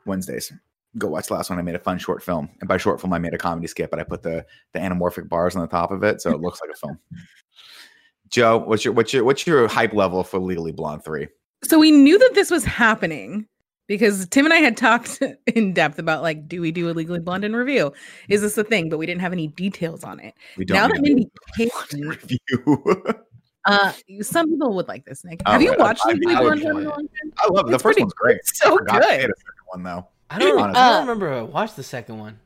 S2: Wednesdays. Go watch the last one. I made a fun short film, and by short film, I made a comedy skit, but I put the the anamorphic bars on the top of it, so it looks like a film. [laughs] Joe, what's your what's your what's your hype level for Legally Blonde three?
S3: So we knew that this was happening because Tim and I had talked [laughs] in depth about like, do we do a Legally Blonde in review? Is this a thing? But we didn't have any details on it.
S2: We don't
S3: now that Mindy [laughs] Kaling,
S2: review.
S3: Uh, some people would like this, Nick.
S2: All
S3: Have you
S2: right, I-
S3: watched
S2: I-
S3: Legally
S2: I would
S3: Blonde?
S1: enjoy
S3: in a
S1: it.
S3: long time?
S2: I love it. The first
S3: pretty-
S2: one's great.
S3: it's [laughs] so
S2: I forgot to
S3: good.
S2: the second one though.
S1: I don't. I don't
S3: Uh,
S1: remember. I watched the second one.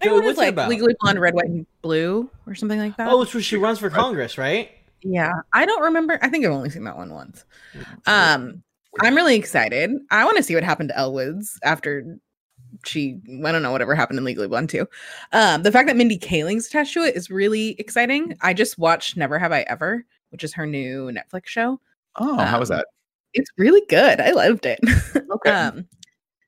S3: I
S1: Joey,
S3: think it was like
S1: about?
S3: Legally Blonde, Red, White, and Blue, or something like that.
S1: Oh, it's where she runs for Congress, right?
S3: Yeah, I don't remember. I think I've only seen that one once. Um, I'm really excited. I want to see what happened to Elle Woods after she. I don't know whatever happened in Legally Blonde too. Um, the fact that Mindy Kaling's attached to it is really exciting. I just watched Never Have I Ever, which is her new Netflix show.
S2: Oh, how was
S3: Um,
S2: that?
S3: It's really good. I loved it. [laughs]
S2: Okay.
S3: um,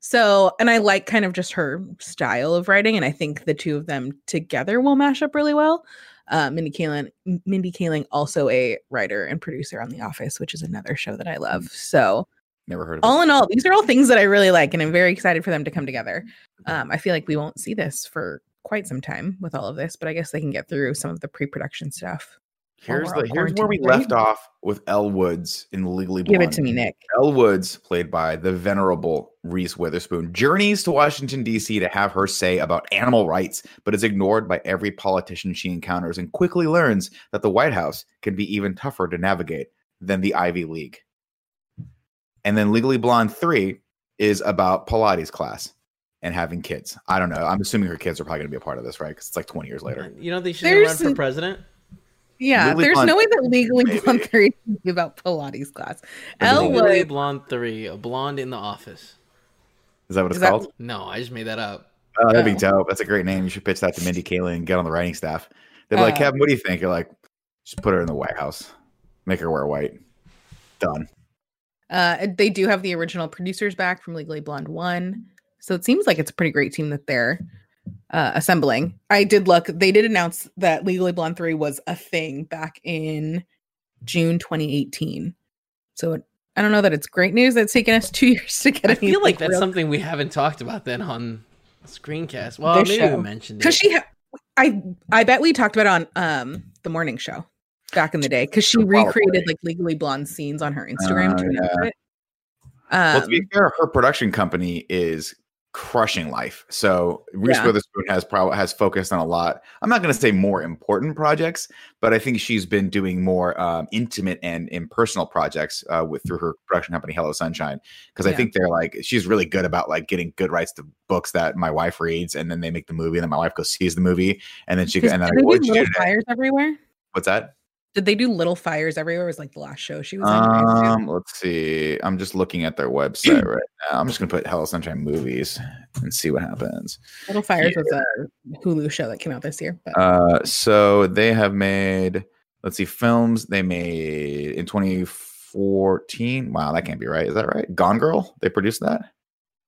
S3: so, and I like kind of just her style of writing, and I think the two of them together will mash up really well. Uh, Mindy Kaling, Mindy Kaling, also a writer and producer on The Office, which is another show that I love. So,
S2: Never heard of it.
S3: all in all, these are all things that I really like, and I'm very excited for them to come together. Um, I feel like we won't see this for quite some time with all of this, but I guess they can get through some of the pre-production stuff.
S2: Here's the here's where we
S3: right?
S2: left off with Elle Woods in Legally Blonde.
S3: Give it to me, Nick.
S2: Elle Woods, played by the venerable Reese Witherspoon, journeys to Washington, D.C. to have her say about animal rights, but is ignored by every politician she encounters and quickly learns that the White House can be even tougher to navigate than the Ivy League. And then Legally Blonde 3 is about Pilates class and having kids. I don't know. I'm assuming her kids are probably going to be a part of this, right? Because it's like 20 years later.
S1: You don't think she's gonna run for president?
S3: Yeah,
S2: Legally
S3: there's
S2: Blonde-
S3: no way that Legally
S2: Maybe.
S3: Blonde 3 is about Pilates class.
S2: Or
S3: Elle
S2: Legally
S1: Legally Blonde Three, a blonde in the office.
S2: Is that what it's
S3: Is that-
S2: called?
S1: No, I just made that up.
S2: Oh, that'd be
S3: Oh.
S2: dope. That's a great name. You should pitch that to Mindy Kaling and get on the writing staff. They're like,
S3: Uh,
S2: Kevin, what do you think? You're like, just put her in the White House, make her wear white. Done.
S3: uh, they do have the original producers back from Legally Blonde 1. So it seems like it's a pretty great team that they're uh, assembling. I did look, they did announce that Legally Blonde 3 was a thing back in June 2018. So it, I don't know that it's great news that it's taken us [laughs] two years to get
S1: I feel like that's
S3: real-
S1: something we haven't talked about then on Screencast. Well,
S3: This
S1: maybe
S3: show.
S1: we mentioned
S3: because
S1: it.
S3: she ha- i i bet we talked about it on um the morning show back in the day because she
S2: Probably.
S3: recreated like legally blonde scenes on her instagram to
S2: yeah.
S3: it.
S2: well, to be
S3: Um,
S2: fair, her production company is crushing life. So Reese
S3: Yeah.
S2: Witherspoon has probably has focused on a lot. I'm not going to say more important projects, but I think she's been doing more um, intimate and impersonal projects uh, with through her production company Hello Sunshine. Because I think they're like she's really good about like getting good rights to books that my wife reads, and then they make the movie, and then my wife goes sees the movie, and then she and then I
S3: they
S2: go,
S3: do
S2: "What'd you do
S3: little fires everywhere
S2: What's that?
S3: Did they do little fires everywhere was like the last show she was in I assume?
S2: Um, let's see. I'm just looking at their website right now. I'm just gonna put Hello Sunshine movies and see what happens.
S3: little fires was a hulu show that came out this year but
S2: Uh, so they have made. Let's see, films they made in 2014. Wow, that can't be right. Is that right? Gone Girl. They produced that.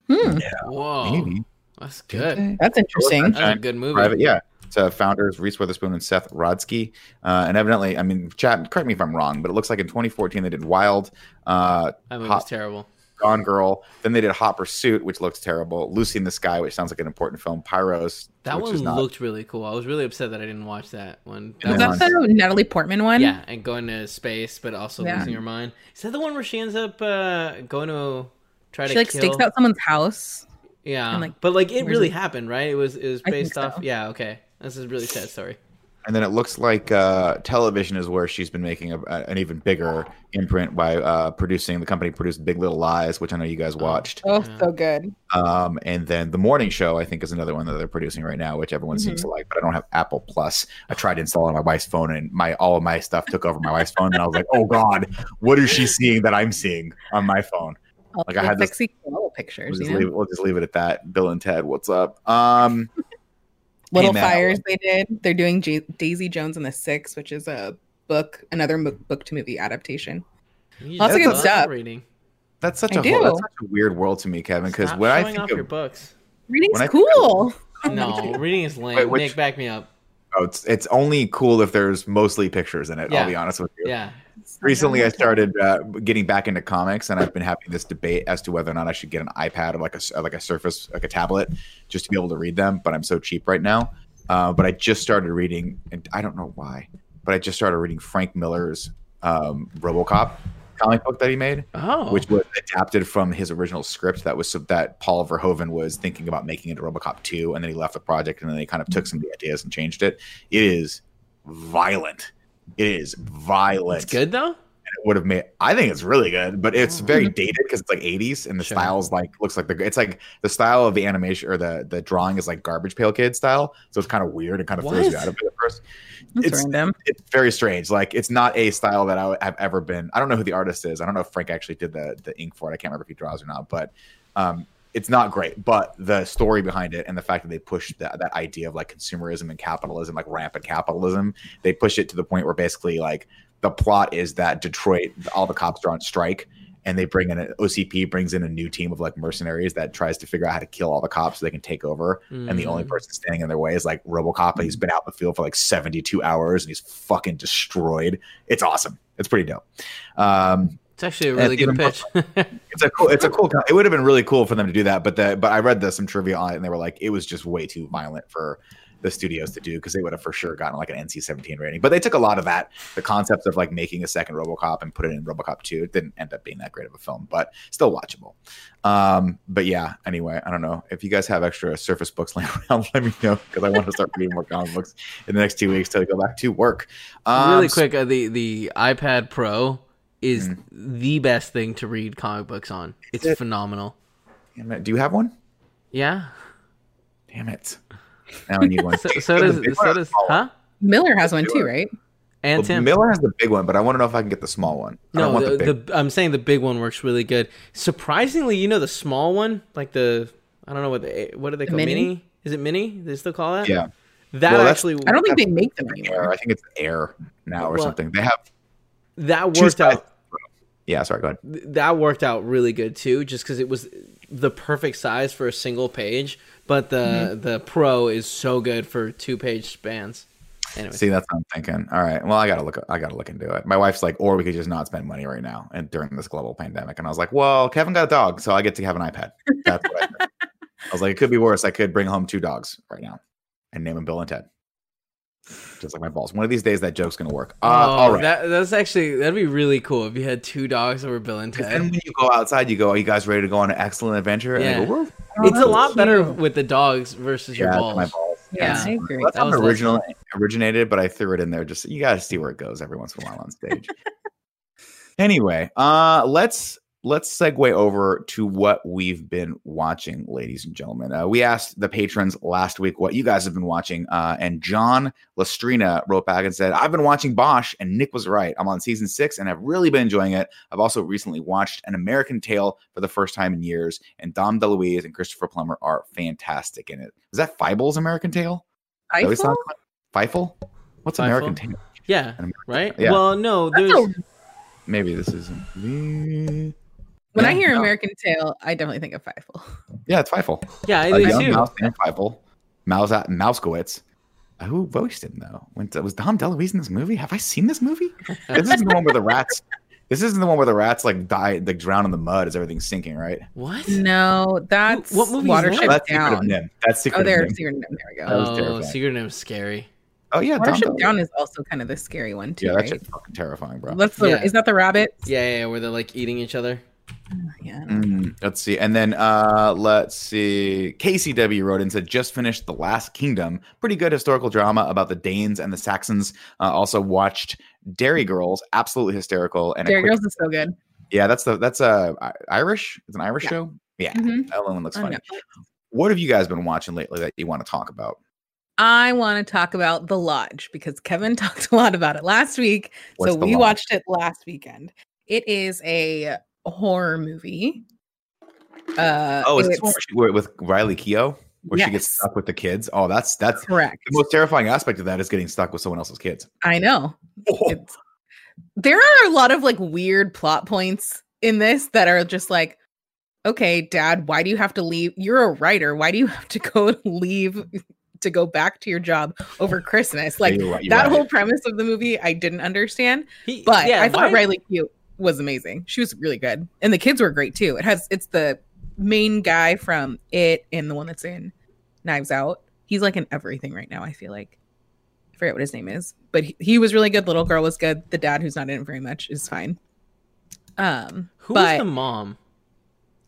S3: hmm,
S1: Whoa,
S2: Maybe.
S1: that's good.
S3: that's interesting
S1: That's a good movie.
S2: Private, yeah. It's uh, founders Reese Witherspoon and Seth Rodsky, uh, and evidently, I mean, chat. Correct me if I'm wrong, but it looks like in 2014 they did Wild, uh,
S1: That movie
S2: Hot-
S1: was terrible.
S2: Gone Girl. Then they did Hot Pursuit, which looks terrible. Lucy in the Sky, which sounds like an important film. Pyros.
S1: That
S2: which
S1: one
S2: is not.
S1: looked really cool. I was really upset that I didn't watch that one.
S2: And
S3: was
S2: then
S3: that the natalie portman one
S1: yeah, and going to space, but also
S3: Yeah.
S1: losing her mind. Is that the one where she ends up uh, going to try
S3: she
S1: to
S3: like
S1: kill?
S3: stakes out someone's house
S1: Yeah,
S3: and, like,
S1: but like it really
S3: it?
S1: happened, right? It was it was based off.
S3: so.
S1: Yeah, okay. This is a really sad story.
S2: And then it looks like uh, television is where she's been making a, a- an even bigger imprint by uh, producing. The company produced Big Little Lies, which I know you guys watched.
S3: oh
S1: Yeah.
S3: so good
S2: Um, and then the morning show, I think, is another one that they're producing right now, which everyone seems to like. But I don't have Apple Plus. I tried to install it on my wife's phone, and my all of my stuff took over my wife's phone, and I was like, "Oh God, what is she seeing that I'm seeing on my phone?" Like, I
S3: the
S2: had this-
S3: sexy koala
S2: We'll
S3: pictures
S2: just,
S3: you
S2: leave, we'll just leave it at that. Bill and Ted, what's up? Um,
S3: Little
S2: Hey, Matt.
S3: Fires they did. They're doing J- Daisy Jones and the Six, which is a book, another mo- book to movie adaptation.
S1: You
S3: Lots
S2: of good
S3: stuff.
S1: Reading.
S2: that's such
S3: I
S2: a whole, that's such a weird world to me, Kevin. Because
S1: Stop
S2: when I
S1: showing
S2: think
S1: off
S2: of
S1: your books.
S3: Reading's
S2: When I think of-
S3: cool. [laughs]
S1: No, reading is lame.
S2: Wait, which-
S1: Nick, back me up.
S2: Oh, it's it's only cool if there's mostly pictures in it.
S1: Yeah.
S2: I'll be honest with you.
S1: Yeah,
S2: Recently, I started uh, getting back into comics, and I've been having this debate as to whether or not I should get an iPad or like a s- like a Surface, like a tablet, just to be able to read them. But I'm so cheap right now. Uh, but I just started reading, and I don't know why, but I just started reading Frank Miller's um, RoboCop comic book that he made.
S1: Oh,
S2: which was adapted from his original script that was so that Paul Verhoeven was thinking about making into RoboCop 2 and then he left the project and then they kind of took some of the ideas and changed it. It is violent. It is violent.
S1: it's good though.
S2: It would have made I think it's really good, but it's
S1: Oh.
S2: very dated because it's like 80s and the
S1: Sure.
S2: style's like looks like the it's like the style of the animation or the the drawing is like garbage pail kid style. So it's kind of weird and kind of throws you out of it at first
S3: That's
S2: it's-
S3: random.
S2: it's very strange. Like it's not a style that I would- have ever been. I don't know who the artist is. I don't know if Frank actually did the the ink for it. I can't remember if he draws or not. But um, it's not great. But the story behind it and the fact that they push that that idea of like consumerism and capitalism, like rampant capitalism, they push it to the point where basically like the plot is that Detroit, all the cops are on strike. And they bring in an OCP brings in a new team of like mercenaries that tries to figure out how to kill all the cops so they can take over and the only
S1: Mm.
S2: person standing in their way is like RoboCop, and he's been out in the field for like 72 hours, and he's fucking destroyed. It's awesome. It's pretty dope. Um,
S1: It's actually a really good
S2: more
S1: pitch.
S2: it's a cool. It's a cool. It would have been really cool for them to do that, but the but I read the, some trivia on it, and they were like, it was just way too violent for the studios to do because they would have for sure gotten like an NC-17 rating. But they took a lot of that, the concept of like making a second RoboCop and put it in RoboCop 2. It didn't end up being that great of a film, but still watchable. Um, but yeah, anyway, I don't know if you guys have extra Surface books [laughs] laying around. Let me know because I want to start reading more comic books in the next two weeks till I go back to work. Um,
S1: really quick, uh, the the iPad Pro is
S2: Mm.
S1: the best thing to read comic books on. It's
S2: it?
S1: phenomenal.
S2: damn it, Do you have one?
S1: Yeah.
S2: Damn it! Now I need one. [laughs]
S1: So, so
S2: The
S1: does so does huh?
S3: Miller has one too, right?
S1: And
S2: Well,
S1: Tim.
S2: Miller has the big one, but I want to know if I can get the small one. I don't
S1: No,
S2: want
S1: the,
S2: the big.
S1: the, I'm saying the big one works really good. Surprisingly, you know the small one, like the I don't know what the what do they
S3: The
S1: call
S3: mini?
S1: mini? Is it mini? They still call that?
S2: yeah,
S1: That
S2: Well,
S1: actually
S3: I don't think they make them
S2: Air.
S3: anymore.
S2: I think it's Air now or
S1: Well,
S2: something. They have
S1: that
S2: two
S1: worked
S2: sizes.
S1: out
S2: Yeah, sorry, go ahead.
S1: that worked out really good too just because it was the perfect size for a single page but the
S2: Mm-hmm.
S1: the pro is so good for two page spans anyway
S2: See, that's what I'm thinking. All right, well, I gotta look. I gotta look into it. My wife's like, or we could just not spend money right now and during this global pandemic. And I was like, well, Kevin got a dog, so I get to have an iPad. That's what I. I was like, it could be worse. I could bring home two dogs right now and name them Bill and Ted. Just like my balls. One of these days, that joke's gonna work. Uh,
S1: oh,
S2: all right.
S1: that, that's actually that'd be really cool if you had two dogs that were Bill and Ted.
S2: then when you go outside, you go, "Are you guys ready to go on an excellent adventure?" And
S1: Yeah.
S2: go, "We're-
S1: it's a
S3: that's
S1: lot better with the dogs versus your
S2: yeah,
S1: balls.
S2: my balls."
S3: Yeah,
S1: Yeah.
S3: I agree.
S2: That's
S1: That
S2: how
S1: was
S2: it
S1: less
S2: originally originated, but I threw it in there. Just you got to see where it goes every once in a while on stage. [laughs] anyway, uh, let's let's segue over to what we've been watching, ladies and gentlemen. Uh, we asked the patrons last week what you guys have been watching, uh, and John Lastrina wrote back and said, "I've been watching Bosch, and Nick was right. I'm on season six, and I've really been enjoying it. I've also recently watched An American Tail for the first time in years, and Dom DeLuise and Christopher Plummer are fantastic in it. Is that Fible's American Tail? Is that what it's
S3: Eiffel?
S2: not? Fievel? What's
S1: Fievel?
S2: American Tail?
S1: Yeah,
S2: An
S1: right.
S2: Yeah.
S1: Well, no, there's
S2: Maybe this isn't. the-
S3: when I hear
S2: no.
S3: American Tail, I definitely think of Fievel. [laughs]
S2: Yeah, it's Fievel.
S1: yeah, I do
S2: young
S1: too.
S2: mouse named Fievel. Mouse Mouskowitz. Uh, Who voiced him though? Went was Dom DeLuise in this movie? Have I seen this movie? [laughs] this isn't the one where the rats. This isn't the one where the rats like die, like drown in the mud as everything's sinking, right?
S1: What?
S3: No, that's
S1: what movie is
S3: Watership
S1: that?
S2: That's Secret of NIMH. That's Secret
S3: Oh,
S2: of
S3: there,
S2: NIMH.
S3: Secret of NIMH. There we
S2: That
S3: go.
S2: was
S1: Oh,
S2: terrifying.
S1: Secret Name's scary.
S2: Oh yeah, Dom
S3: Watership
S2: DeLuise.
S3: Down is also kind of the scary one too,
S2: Yeah, that's
S3: right?
S2: fucking terrifying, bro.
S3: That's the
S1: Yeah.
S3: is that the rabbit?
S1: Yeah, yeah, yeah, where they're like eating each other.
S3: Yeah. I don't know.
S2: Mm, let's see. And then uh let's see. KCW wrote in said just finished The Last Kingdom. Pretty good historical drama about the Danes and the Saxons. Uh, also watched Derry Girls, absolutely hysterical. And
S3: Derry
S2: quick-
S3: Girls is so good.
S2: yeah, that's the that's a uh, Irish. It's an Irish
S3: Yeah.
S2: show. Yeah,
S3: Mhm.
S2: that one looks funny. What have you guys been watching lately that you want to talk about?
S3: I want to talk about The Lodge because Kevin [laughs] talked a lot about it last week.
S2: What's
S3: so we
S2: Lodge?
S3: watched it last weekend. It is a horror movie. Uh,
S2: Oh, is this
S3: it's
S2: one where she- with Riley Keough, where she gets stuck with the kids? Oh, that's that's
S3: correct.
S2: the most terrifying aspect of that is getting stuck with someone else's kids.
S3: I know. [laughs] It's, there are a lot of like weird plot points in this that are just like, okay, dad, why do you have to leave? You're a writer. Why do you have to go [laughs] leave to go back to your job over Christmas? Like
S2: you're right- you're
S3: that
S2: right.
S3: whole premise of the movie, I didn't understand,
S1: He,
S3: but
S1: yeah,
S3: I thought
S1: why-
S3: Riley Keough was amazing. She was really good, and the kids were great too. It has it's the main guy from It and the one that's in Knives Out. He's like in everything right now. I feel like I forget what his name is, but he, he was really good. Little girl was good. The dad, who's not in it very much, is fine. Um,
S1: Who was the mom?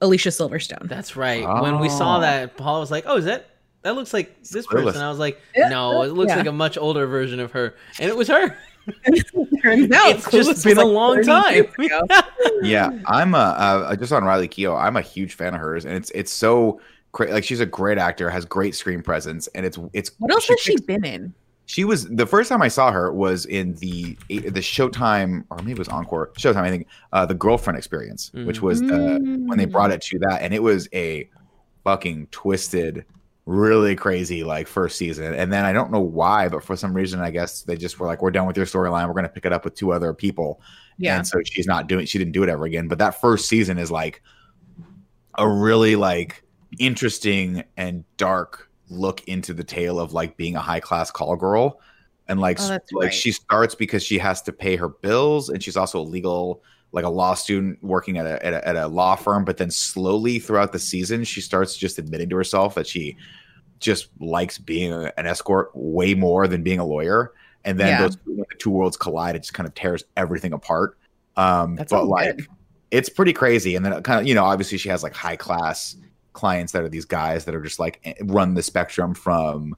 S3: Alicia Silverstone.
S1: That's right. When we
S2: Oh.
S1: saw that, Paul was like, "Oh, is that that looks like this person?" I was like, "No, it looks
S3: yeah.
S1: like a much older version of her," and it was her. [laughs]
S3: Turns out
S1: it's
S3: Clueless
S1: just
S3: was
S1: been a long time. [laughs]
S2: yeah, I'm uh, uh just on Riley Keough. I'm a huge fan of hers, and it's it's so cra- like she's a great actor, has great screen presence, and it's it's
S3: What else has she been in?
S2: She was the first time I saw her was in the the Showtime or maybe it was Encore Showtime. I think uh, the Girlfriend Experience, which was the when they brought it to that, and it was a fucking twisted, really crazy like first season. And then I don't know why, but for some reason, I guess they just were like, "We're done with your storyline. We're going to pick it up with two other people."
S3: Yeah.
S2: And so she's not doing. She didn't do it ever again. But that first season is like a really like interesting and dark look into the tale of like being a high class call girl and like
S3: Oh,
S2: like
S3: right.
S2: she starts because she has to pay her bills and she's also a legal like a law student working at a, at a at a law firm but then slowly throughout the season she starts just admitting to herself that she just likes being a- an escort way more than being a lawyer. And then
S3: Yeah.
S2: those the two worlds collide. It just kind of tears everything apart. Um
S3: That
S2: but like
S3: good.
S2: it's pretty crazy. And then kind of you know obviously she has like high class clients that are these guys that are just like eh, run the spectrum from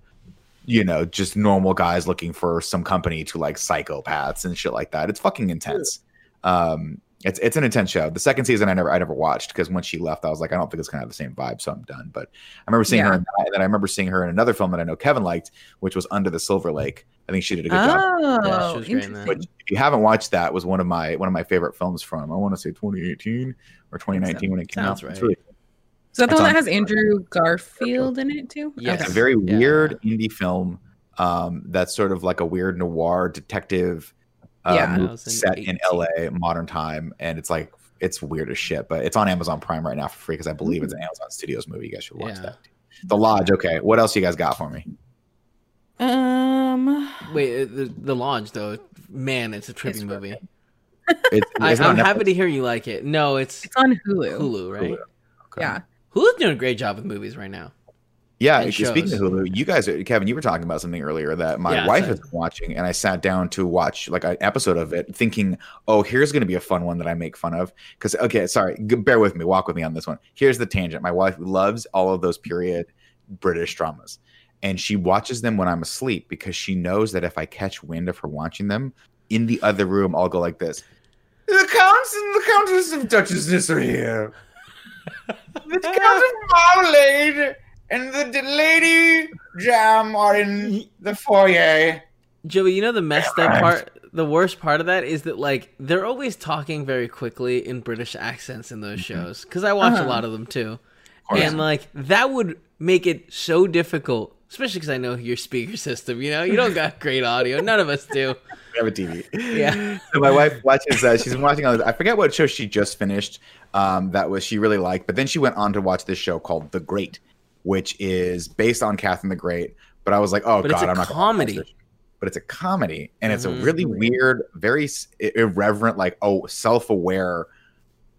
S2: you know just normal guys looking for some company to like psychopaths and shit like that. It's fucking intense. Um it's it's an intense show the second season i never i never watched because when she left i was like i don't think it's kind of the same vibe so i'm done but i remember seeing her in that, and then i remember seeing her in another film that i know kevin liked which was under the silver lake i think she did a good job
S3: Oh,
S1: Yeah, she was great in that.
S3: interesting.
S2: which if you haven't watched that was one of my one of my favorite films from i want to say 2018 or 2019 when it came
S1: Sounds
S2: out It's
S1: right.
S2: really
S3: Is that the
S2: It's
S3: one that has Andrew Garfield in it too?
S1: Yes.
S2: It's a very
S1: Yeah.
S2: weird indie film um, that's sort of like a weird noir detective
S3: Yeah.
S2: movie set in
S1: 2018.
S2: LA, modern time, and it's like it's weird as shit. But it's on Amazon Prime right now for free because I believe it's an Amazon Studios movie. You guys should watch
S1: Yeah.
S2: that. The Lodge. Okay, what else you guys got for me?
S3: Um,
S1: Wait, uh, the, the Lodge though, man, it's a trippy
S3: It's
S1: movie.
S3: really
S2: It's, [laughs]
S1: I,
S2: it's not
S1: I'm happy to hear you like it. No, it's
S3: it's on Hulu.
S1: Hulu, right?
S2: Hulu. Okay.
S3: Yeah.
S1: Hulu's doing a great job with movies right now.
S2: Yeah, speaking of Hulu, you guys, are, Kevin, you were talking about something earlier that my
S1: Yeah,
S2: wife has been watching, and I sat down to watch like an episode of it, thinking, "Oh, here's going to be a fun one that I make fun of." Because okay, sorry, bear with me, walk with me on this one. Here's the tangent. My wife loves all of those period British dramas, and she watches them when I'm asleep because she knows that if I catch wind of her watching them in the other room, I'll go like this. The counts and the countess of Duchessness are here. [laughs] The Count of Marmalade and the d- Lady Jam are in the foyer.
S1: Joey, you know the messed up part, the worst part of that is that like they're always talking very quickly in British accents in those shows because I watch a
S3: Uh-huh.
S1: lot of them too,
S2: course.
S1: and like that would make it so difficult, especially because I know your speaker [laughs] system. You know, you don't got great audio. None of us do. [laughs]
S2: We have a TV.
S1: Yeah. [laughs]
S2: So my wife watches. Uh, she's been watching. All this, I forget what show she just finished. Um, that was she really liked. But then she went on to watch this show called The Great, which is based on Catherine the Great. But I was like, oh
S1: But
S2: god, I'm not.
S1: comedy.
S2: But it's a comedy, and it's
S1: Mhm.
S2: a really weird, very irreverent, like oh, self-aware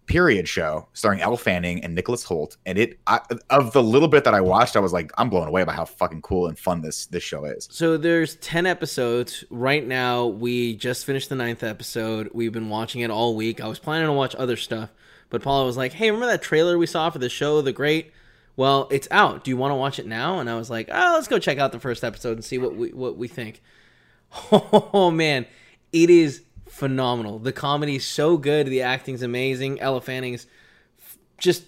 S2: period show starring Elle Fanning and Nicholas Hoult. And it, I, of the little bit that I watched, I was like, I'm blown away by how fucking cool and fun this this show is.
S1: So there's 10 episodes. Right now, we just finished the ninth episode. We've been watching it all week. I was planning to watch other stuff, but Paula was like, hey, remember that trailer we saw for the show, The Great? Well, it's out. Do you want to watch it now? And I was like, oh, let's go check out the first episode and see what we, what we think. [laughs] Oh, man. It is phenomenal. The comedy's so good. The acting's amazing. Elle Fanning's just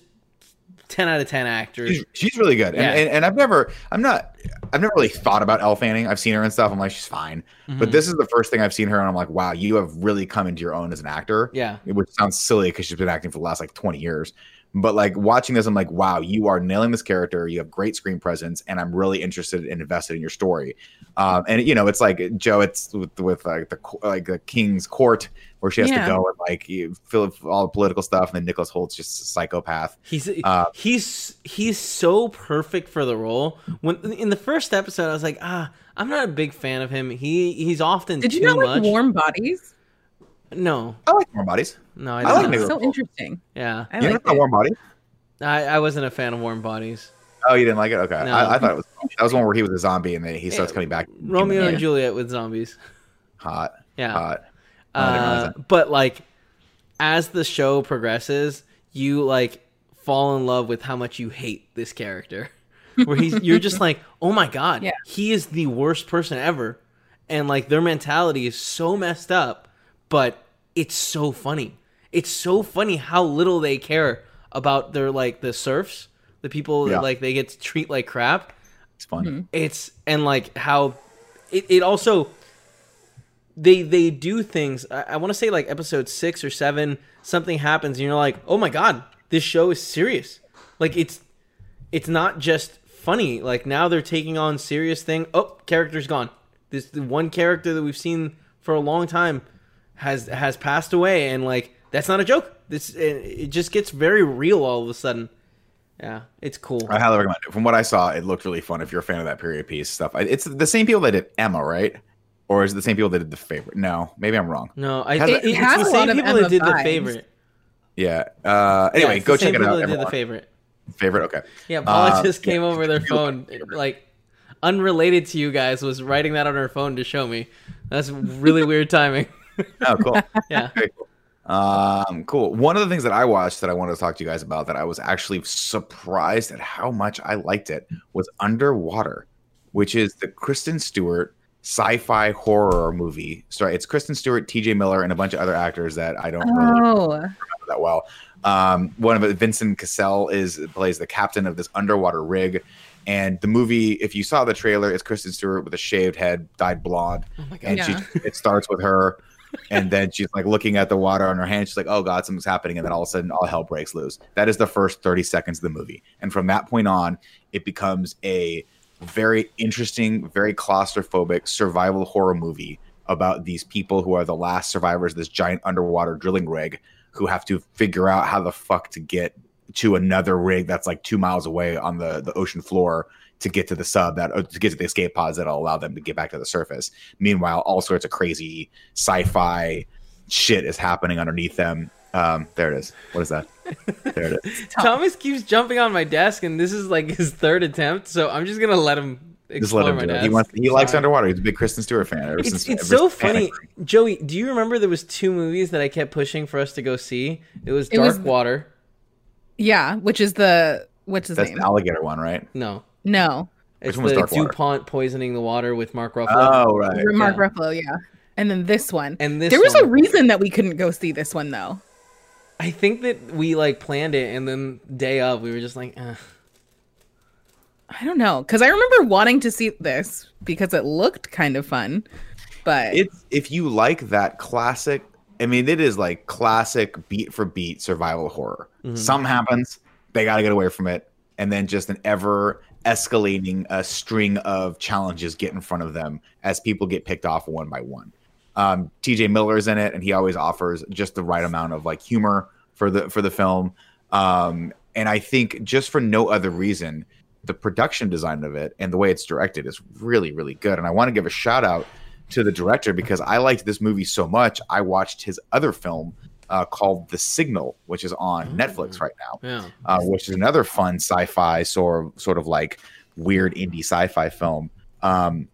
S1: 10 out of 10 actor.
S2: She's, she's really good,
S1: Yeah.
S2: and, and and I've never, I'm not, I've never really thought about Elle Fanning. I've seen her and stuff. I'm like, she's fine, but
S1: Mhm.
S2: this is the first thing I've seen her, and I'm like, wow, you have really come into your own as an actor.
S1: Yeah.
S2: which sounds silly because she's been acting for the last like 20 years. But like watching this, I'm like, wow, you are nailing this character. You have great screen presence, and I'm really interested and invested in your story. Um, and you know, it's like Joe, it's with, with like the like the king's court where she has
S3: Yeah.
S2: to go and like you fill with all the political stuff, and then Nicholas Hoult's just a psychopath.
S1: He's
S2: Uh,
S1: he's he's so perfect for the role. When in the first episode, I was like, ah, I'm not a big fan of him. He he's often
S3: Did you
S1: too
S3: not like
S1: much.
S3: warm bodies?
S1: No,
S2: I like warm bodies.
S1: no, I,
S2: I like
S1: not.
S2: Nicholas-
S3: So interesting.
S1: Yeah,
S3: I
S2: you know
S3: like
S2: not
S3: it.
S2: warm bodies.
S1: I, I wasn't a fan of warm bodies.
S2: Oh, you didn't like it? Okay,
S1: No.
S2: I, I thought it was that was one where he was a zombie and then he starts
S1: Yeah.
S2: coming back.
S1: Romeo and Juliet with zombies.
S2: hot,
S1: Yeah,
S2: hot. I didn't realize
S1: uh, but like as the show progresses, you like fall in love with how much you hate this character. [laughs] Where he's you're just like, oh my god,
S3: Yeah.
S1: he is the worst person ever, and like their mentality is so messed up, but it's so funny. It's so funny how little they care about their like the serfs, the people
S2: Yeah.
S1: that like they get to treat like crap
S2: It's fun. Mm-hmm.
S1: it's and like how it, it also they they do things i, I want to say like episode six or seven something happens and you're like oh my god this show is serious like it's it's not just funny like now they're taking on serious thing oh character's gone this the one character that we've seen for a long time has has passed away and like that's not a joke this it, it just gets very real all of a sudden yeah it's cool
S2: I highly recommend it. From what I saw, it looked really fun. If you're a fan of that period piece stuff, it's the same people that did Emma, right? Or is it the same people that did the favorite? No, maybe I'm wrong.
S1: No, I
S2: Has
S1: think
S2: it-
S1: it's
S3: it has
S1: the
S3: a lot
S1: same
S3: of
S1: people
S3: Emma
S1: that did the
S3: vibes.
S1: favorite.
S2: Yeah. Uh, anyway,
S1: it's
S2: go check it out.
S1: that did the favorite.
S2: Favorite. Okay.
S1: Yeah, Paula
S2: Uh,
S1: just came
S2: yeah,
S1: over their phone, like unrelated to you guys, was writing that on her phone to show me. That's really weird timing.
S2: Oh, cool. [laughs]
S1: Yeah.
S2: Very cool. Um, cool. One of the things that I watched that I wanted to talk to you guys about that I was actually surprised at how much I liked it was Underwater, which is the Kristen Stewart sci-fi horror movie. Sorry, it's Kristen Stewart, T.J. Miller, and a bunch of other actors that I don't really
S3: Oh,
S2: remember that well. Um, one of it, Vincent Cassel, is plays the captain of this underwater rig. And the movie, if you saw the trailer, it's Kristen Stewart with a shaved head, dyed blonde
S1: Oh my god.
S2: and
S3: Yeah.
S2: she it starts with her and then she's like looking at the water on her hand. She's like oh god something's happening. And then all of a sudden all hell breaks loose. That is the first 30 seconds of the movie. And from that point on it becomes a very interesting very claustrophobic survival horror movie about these people who are the last survivors of this giant underwater drilling rig who have to figure out how the fuck to get to another rig that's like two miles away on the, the ocean floor to get to the sub that uh, to get to the escape pods that'll allow them to get back to the surface. Meanwhile, all sorts of crazy sci-fi shit is happening underneath them. Um, there it is. What is that? There it is. [laughs]
S1: Thomas keeps jumping on my desk, and this is like his third attempt. So I'm just gonna let him
S2: Just let him
S1: my
S2: do it. He wants. He likes underwater. He's a big Kristen Stewart fan. Ever
S1: It's,
S2: since,
S1: it's
S2: ever
S1: so
S2: since Panic
S1: funny,
S2: Room.
S1: Joey. Do you remember there was two movies that I kept pushing for us to go see? It was
S3: It
S1: Dark
S3: was-
S1: Water.
S3: Yeah, which is the what's his
S2: That's
S3: name?
S2: the alligator one, right?
S1: No,
S3: no,
S1: it's
S2: one was
S1: the
S2: Dark Water?
S1: DuPont poisoning the water with Mark Ruffalo.
S2: Oh, right.
S3: Mark
S1: yeah.
S3: Ruffalo. Yeah, and then this one.
S1: And this
S3: there was a reason that we couldn't go see this one though.
S1: I think that we like planned it, and then day of we were just like, eh.
S3: I don't know because I remember wanting to see this because it looked kind of fun, but
S2: It's if you like that classic. I mean, it is like classic beat for beat survival horror.
S1: Mm-hmm.
S2: Something happens, they got to get away from it, and then just an ever escalating a string of challenges get in front of them as people get picked off one by one. Um, T.J. Miller's in it, and he always offers just the right amount of like humor for the for the film. Um, and I think just for no other reason, the production design of it and the way it's directed is really really good. And I want to give a shout out to the director because I liked this movie so much. I watched his other film uh, called The Signal, which is on Netflix right now
S1: yeah.
S2: uh, which is another fun sci-fi sort of, sort of like weird indie sci-fi film um,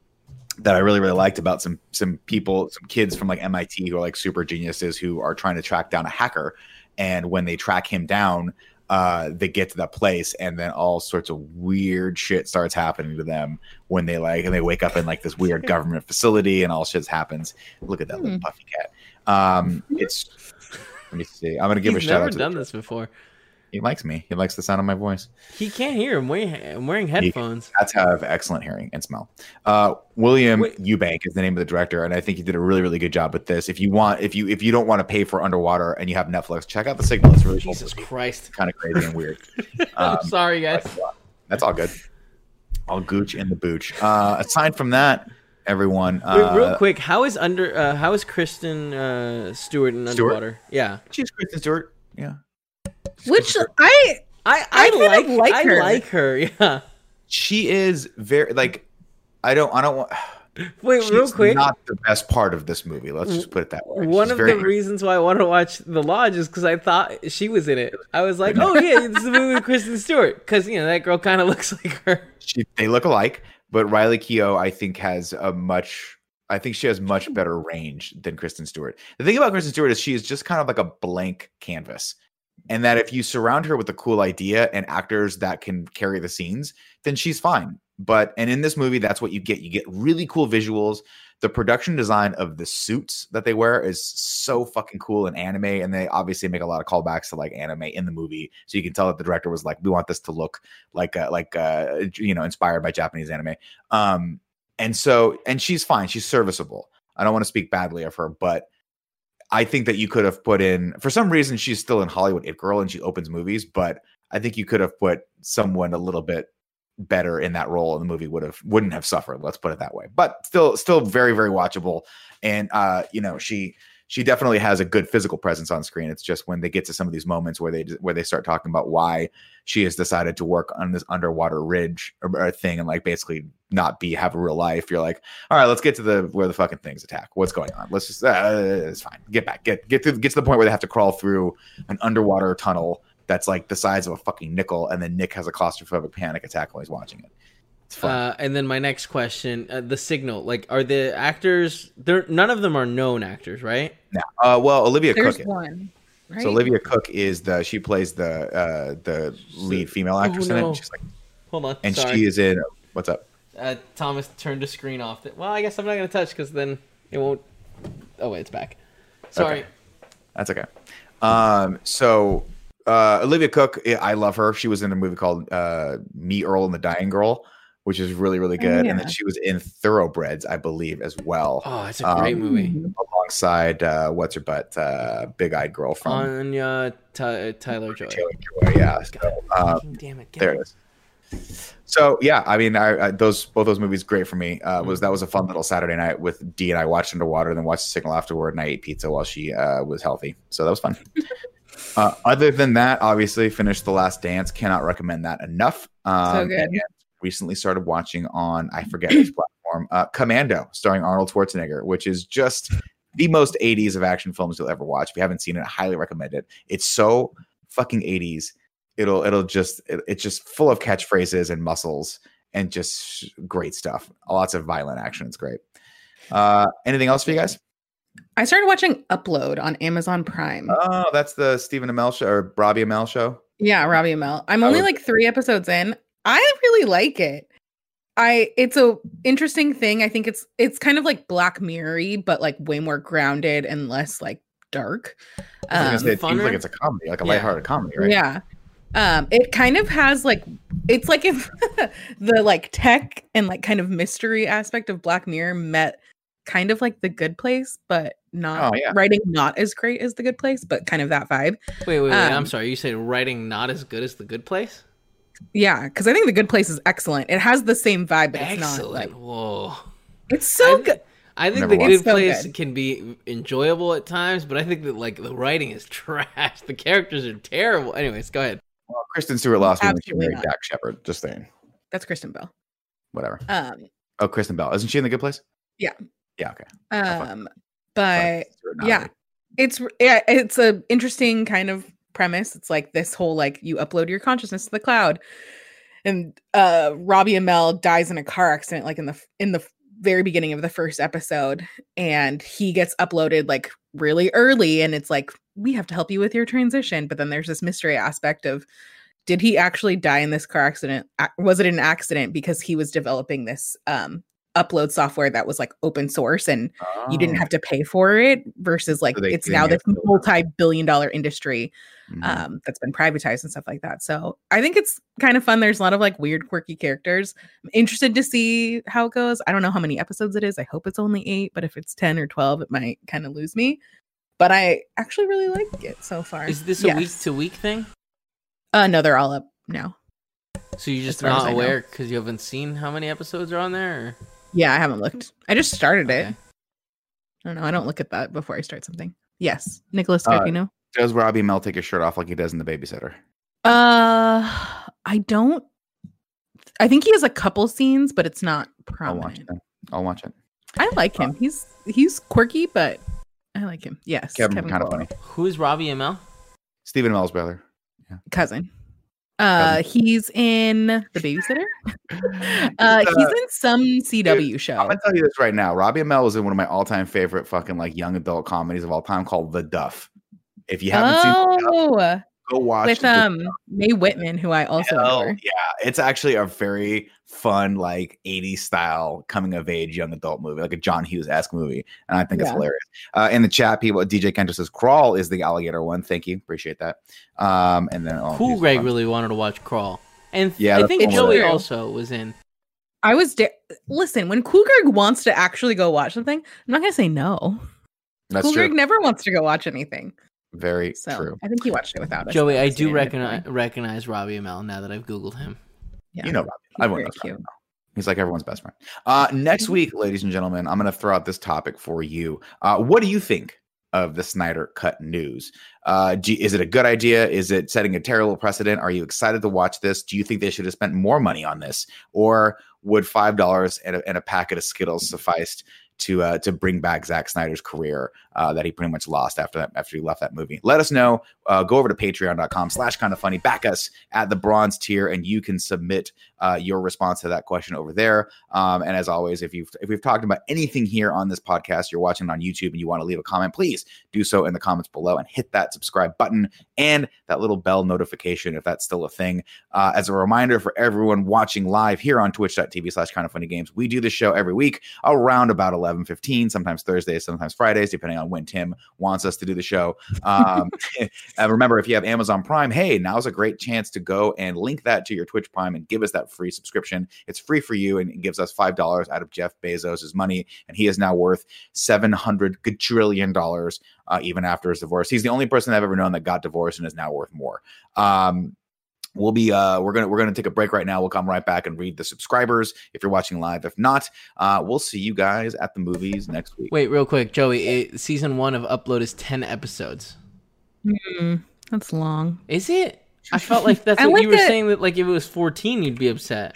S2: that I really really liked about some some people, some kids from like MIT who are like super geniuses who are trying to track down a hacker, and when they track him down, uh, they get to that place, and then all sorts of weird shit starts happening to them when they like and they wake up in like this weird [laughs] government facility, and all shit happens. Look at that little puffy cat. Um, it's let me see. I'm gonna give
S1: He's
S2: a shout
S1: never
S2: out to
S1: done this before.
S2: He likes me. He likes the sound of my voice.
S1: He can't hear. I'm wearing, I'm wearing headphones.
S2: Cats have excellent hearing and smell. Uh, William
S1: Wait.
S2: Eubank is the name of the director, and I think he did a really, really good job with this. If you want, if you if you don't want to pay for underwater and you have Netflix, check out the Signal. It's really
S1: Jesus
S2: cool.
S1: Christ.
S2: kind of crazy and weird. [laughs]
S1: I'm
S2: Um,
S1: sorry, guys.
S2: That's all good. All gooch in the booch. Uh, aside from that, everyone,
S1: Wait,
S2: uh,
S1: real quick, how is under? Uh, how is Kristen uh, Stewart in
S2: Stewart?
S1: Underwater? Yeah,
S2: she's Kristen Stewart. Yeah, She's
S3: which
S2: Stewart.
S3: I
S1: I
S3: I
S1: I,
S3: kind
S1: like
S3: like
S1: I
S3: her.
S1: like her. [laughs] Yeah.
S2: she is very like. I don't. I don't want. [sighs]
S1: Wait,
S2: She's
S1: real quick.
S2: not the best part of this movie. Let's just put it that way.
S1: One
S2: She's
S1: of
S2: very-
S1: the reasons why I wanted to watch The Lodge is because I thought she was in it. I was like, [laughs] oh yeah, this is a movie with Kristen Stewart because you know that girl kind of [laughs] looks like her.
S2: she, they look alike, but Riley Keough, I think, has a much. I think she has much better range than Kristen Stewart. The thing about Kristen Stewart is she is just kind of like a blank canvas, and that if you surround her with a cool idea and actors that can carry the scenes, then she's fine. But and in this movie, that's what you get. You get really cool visuals. The production design of the suits that they wear is so fucking cool in anime, and they obviously make a lot of callbacks to like anime in the movie. So you can tell that the director was like, "We want this to look like uh, like uh, you know inspired by Japanese anime." Um, and so and she's fine. She's serviceable. I don't want to speak badly of her, but I think that you could have put in for some reason she's still in Hollywood It Girl and she opens movies, but I think you could have put someone a little bit better in that role and the movie would have wouldn't have suffered let's put it that way. But still still very very watchable. And uh you know she she definitely has a good physical presence on screen. It's just when they get to some of these moments where they where they start talking about why she has decided to work on this underwater ridge or, or thing and like basically not be have a real life you're like all right let's get to the where the fucking things attack. What's going on? Let's just uh, it's fine. Get back. Get get to get to the point where they have to crawl through an underwater tunnel that's like the size of a fucking nickel, and then Nick has a claustrophobic panic attack while he's watching it. It's fun.
S1: Uh, and then my next question: uh, the signal. Like, are the actors? They're none of them are known actors, right?
S2: now, uh, well, Olivia
S3: there's
S2: Cooke. is.
S3: one. Right?
S2: So Olivia Cooke is the she plays the uh, the lead female actress in
S1: no.
S2: it. She's like,
S1: Hold on.
S2: and
S1: Sorry.
S2: she is in. What's up?
S1: Uh, Thomas turned the screen off. That- Well, I guess I'm not gonna touch because then it won't. Oh wait, it's back. Sorry.
S2: Okay. That's okay. Um, so uh, Olivia Cooke, I- I love her. She was in a movie called uh, Me, Earl, and the Dying Girl, which is really, really
S3: Oh,
S2: good. And then she was in Thoroughbreds, I believe, as well,
S1: Oh, it's a great
S2: Um,
S1: movie.
S2: alongside uh, what's her butt, uh, big eyed girl from
S1: Anya Ty- Tyler Joy.
S2: Taylor Joy. Yeah. So, um,
S1: Damn it!
S2: There
S1: it.
S2: it is. So yeah, I mean, I, I those both those movies great for me. Uh,
S1: Mm-hmm.
S2: was that was a fun little Saturday night with Dee and I watched Underwater, and then watched the Signal afterward, and I ate pizza while she uh, was healthy. So that was fun. [laughs] uh, other than that, obviously finished The Last Dance. Cannot recommend that enough. Um,
S3: So good.
S2: recently started watching on I forget which [clears throat] platform, uh, Commando, starring Arnold Schwarzenegger, which is just the most 80s of action films you'll ever watch. If you haven't seen it, I highly recommend it. It's so fucking 80s. It'll it'll just it, it's just full of catchphrases and muscles and just great stuff. Lots of violent action. It's great. Uh, anything else for you guys?
S3: I started watching Upload on Amazon Prime.
S2: Oh, that's the Stephen Amell show or Robbie Amell show.
S3: yeah, Robbie Amell. I'm only like three episodes in. I really like it. I it's a interesting thing. I think it's it's kind of like Black Mirror, but like way more grounded and less like dark.
S2: I
S3: Um,
S2: say, it seems like it's a comedy, like a
S1: Yeah.
S2: lighthearted comedy, right?
S3: Yeah. Um, it kind of has like it's like if [laughs] the like tech and like kind of mystery aspect of Black Mirror met kind of like the good place, but not
S2: Oh, yeah.
S3: writing not as great as the good place, but kind of that vibe.
S1: Wait, wait, wait. I'm
S3: Um,
S1: sorry. You said writing not as good as the Good Place?
S3: Yeah, because I think the good place is excellent. It has the same vibe, but it's not
S1: Excellent.
S3: like
S1: Whoa.
S3: it's so
S1: I,
S3: good.
S1: I think
S2: Never
S1: the Good.
S3: So
S1: Place
S3: good.
S1: can be enjoyable at times, but I think that like the writing is [laughs] trash. The characters are terrible. Anyways, go ahead.
S2: Well, Kristen Stewart lost me when she married. Dax Shepard. Just saying.
S3: That's Kristen Bell.
S2: Whatever.
S3: Um,
S2: Oh, Kristen Bell. Isn't she in the good place?
S3: Yeah.
S2: Yeah, okay.
S3: um, but yeah, it's yeah, it's a interesting kind of premise. It's like this whole like you upload your consciousness to the cloud, and uh Robbie Amell dies in a car accident, like in the in the very beginning of the first episode, and he gets uploaded like really early, and it's like we have to help you with your transition, but then there's this mystery aspect of did he actually die in this car accident? Was it an accident because he was developing this um upload software that was like open source and you didn't
S2: Oh.
S3: have to pay for it versus like
S2: So they-
S3: it's
S2: they
S3: now
S2: made
S3: this multi-billion dollar industry
S2: Mhm.
S3: um that's been privatized and stuff like that so i think it's kind of fun there's a lot of like weird quirky characters i'm interested to see how it goes i don't know how many episodes it is i hope it's only eight but if it's 10 or 12 it might kind of lose me but i actually really like it so far
S1: Is this a
S3: Yes.
S1: week to week thing?
S3: uh no they're all up now
S1: So you're just
S3: far
S1: not aware because you haven't seen how many episodes are on there? Or?
S3: Yeah i haven't looked i just started it i don't know i don't look at that before i start something yes nicholas
S2: Uh, Does Robbie Amell take his shirt off like he does in The Babysitter?
S3: Uh, I don't. I think he has a couple scenes, but it's not
S2: I'll watch
S3: prominent.
S2: it. I'll watch it.
S3: I like him. He's he's quirky, but I like him. Yes,
S2: Kevin, kind of funny.
S1: Who is Robbie Amell?
S2: Stephen Amell's brother.
S3: cousin. Uh, he's in The Babysitter. [laughs] uh,
S2: He's,
S3: he's in some CW show.
S2: I'm gonna tell you this right now. Robbie Amell was in one of my all-time favorite fucking like young adult comedies of all time called The Duff. If you haven't seen Duff,
S3: Oh,
S2: go watch
S3: with um Mae Whitman, who I also
S2: Hell
S3: adore.
S2: yeah, it's actually a very fun, like 80s style coming of age young adult movie, like a John Hughes esque movie. And I think it's hilarious. Uh, in the chat, people, DJ Kento says Crawl is the alligator one. Thank you. Appreciate that. Um, and then, oh,
S1: Cool Greg really wanted to watch Crawl. And
S2: Yeah,
S1: I think
S3: one
S1: Joey also was in.
S3: I was da- listen when Cool Greg wants to actually go watch something. I'm not gonna say no.
S2: That's
S3: cool
S2: true.
S3: Greg never wants to go watch anything.
S2: Very
S3: So
S2: true.
S3: I think he watched it without us.
S1: Joey, I do recognize
S3: before.
S1: recognize Robbie Amell now that I've Googled him.
S3: Yeah,
S2: You know, Robbie.
S3: he's
S2: Everyone
S3: very
S2: knows Robbie. Amell. He's like everyone's best friend. Uh, [laughs] next week, ladies and gentlemen, I'm going to throw out this topic for you. Uh, what do you think of the Snyder Cut news? Uh, do, is it a good idea? Is it setting a terrible precedent? Are you excited to watch this? Do you think they should have spent more money on this, or would five dollars and, a- and a packet of Skittles sufficed to uh, to bring back Zack Snyder's career uh, that he pretty much lost after that after he left that movie? Let us know. Uh, go over to Patreon.com/slash Kind of Funny. Back us at the bronze tier, and you can submit uh, your response to that question over there. Um, and as always, if you've if we've talked about anything here on this podcast, you're watching on YouTube and you want to leave a comment, please do so in the comments below and hit that subscribe button and that little bell notification if that's still a thing. Uh, as a reminder for everyone watching live here on twitch.tv slash kind of funny games, we do this show every week around about 11 15, sometimes Thursdays, sometimes Fridays, depending on when Tim wants us to do the show. Um, [laughs] [laughs] and remember, if you have Amazon Prime, hey, now's a great chance to go and link that to your Twitch Prime and give us that free subscription. It's free for you and it gives us $5 out of Jeff Bezos' money. And he is now worth $700 uh, even after his divorce. He's the only person I've ever known that got divorced and is now worth more. Um, we'll be uh we're gonna we're gonna take a break right now we'll come right back and read the subscribers if you're watching live if not uh we'll see you guys at the movies next week
S1: Wait, real quick, Joey. It, season one of Upload is ten episodes.
S3: Hmm, that's long.
S1: Is it? I felt like that's what
S3: like
S1: you were
S3: that-
S1: saying. That like if it was fourteen, you'd be upset.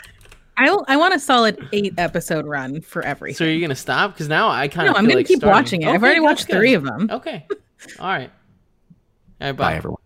S3: I I want a solid eight episode run for everything.
S1: So
S3: everything.
S1: are you gonna stop? Because now I kind
S3: no,
S1: of
S3: I'm gonna keep watching it. I've already watched three of them.
S1: Okay. All right. All right. Bye.
S2: Bye, everyone.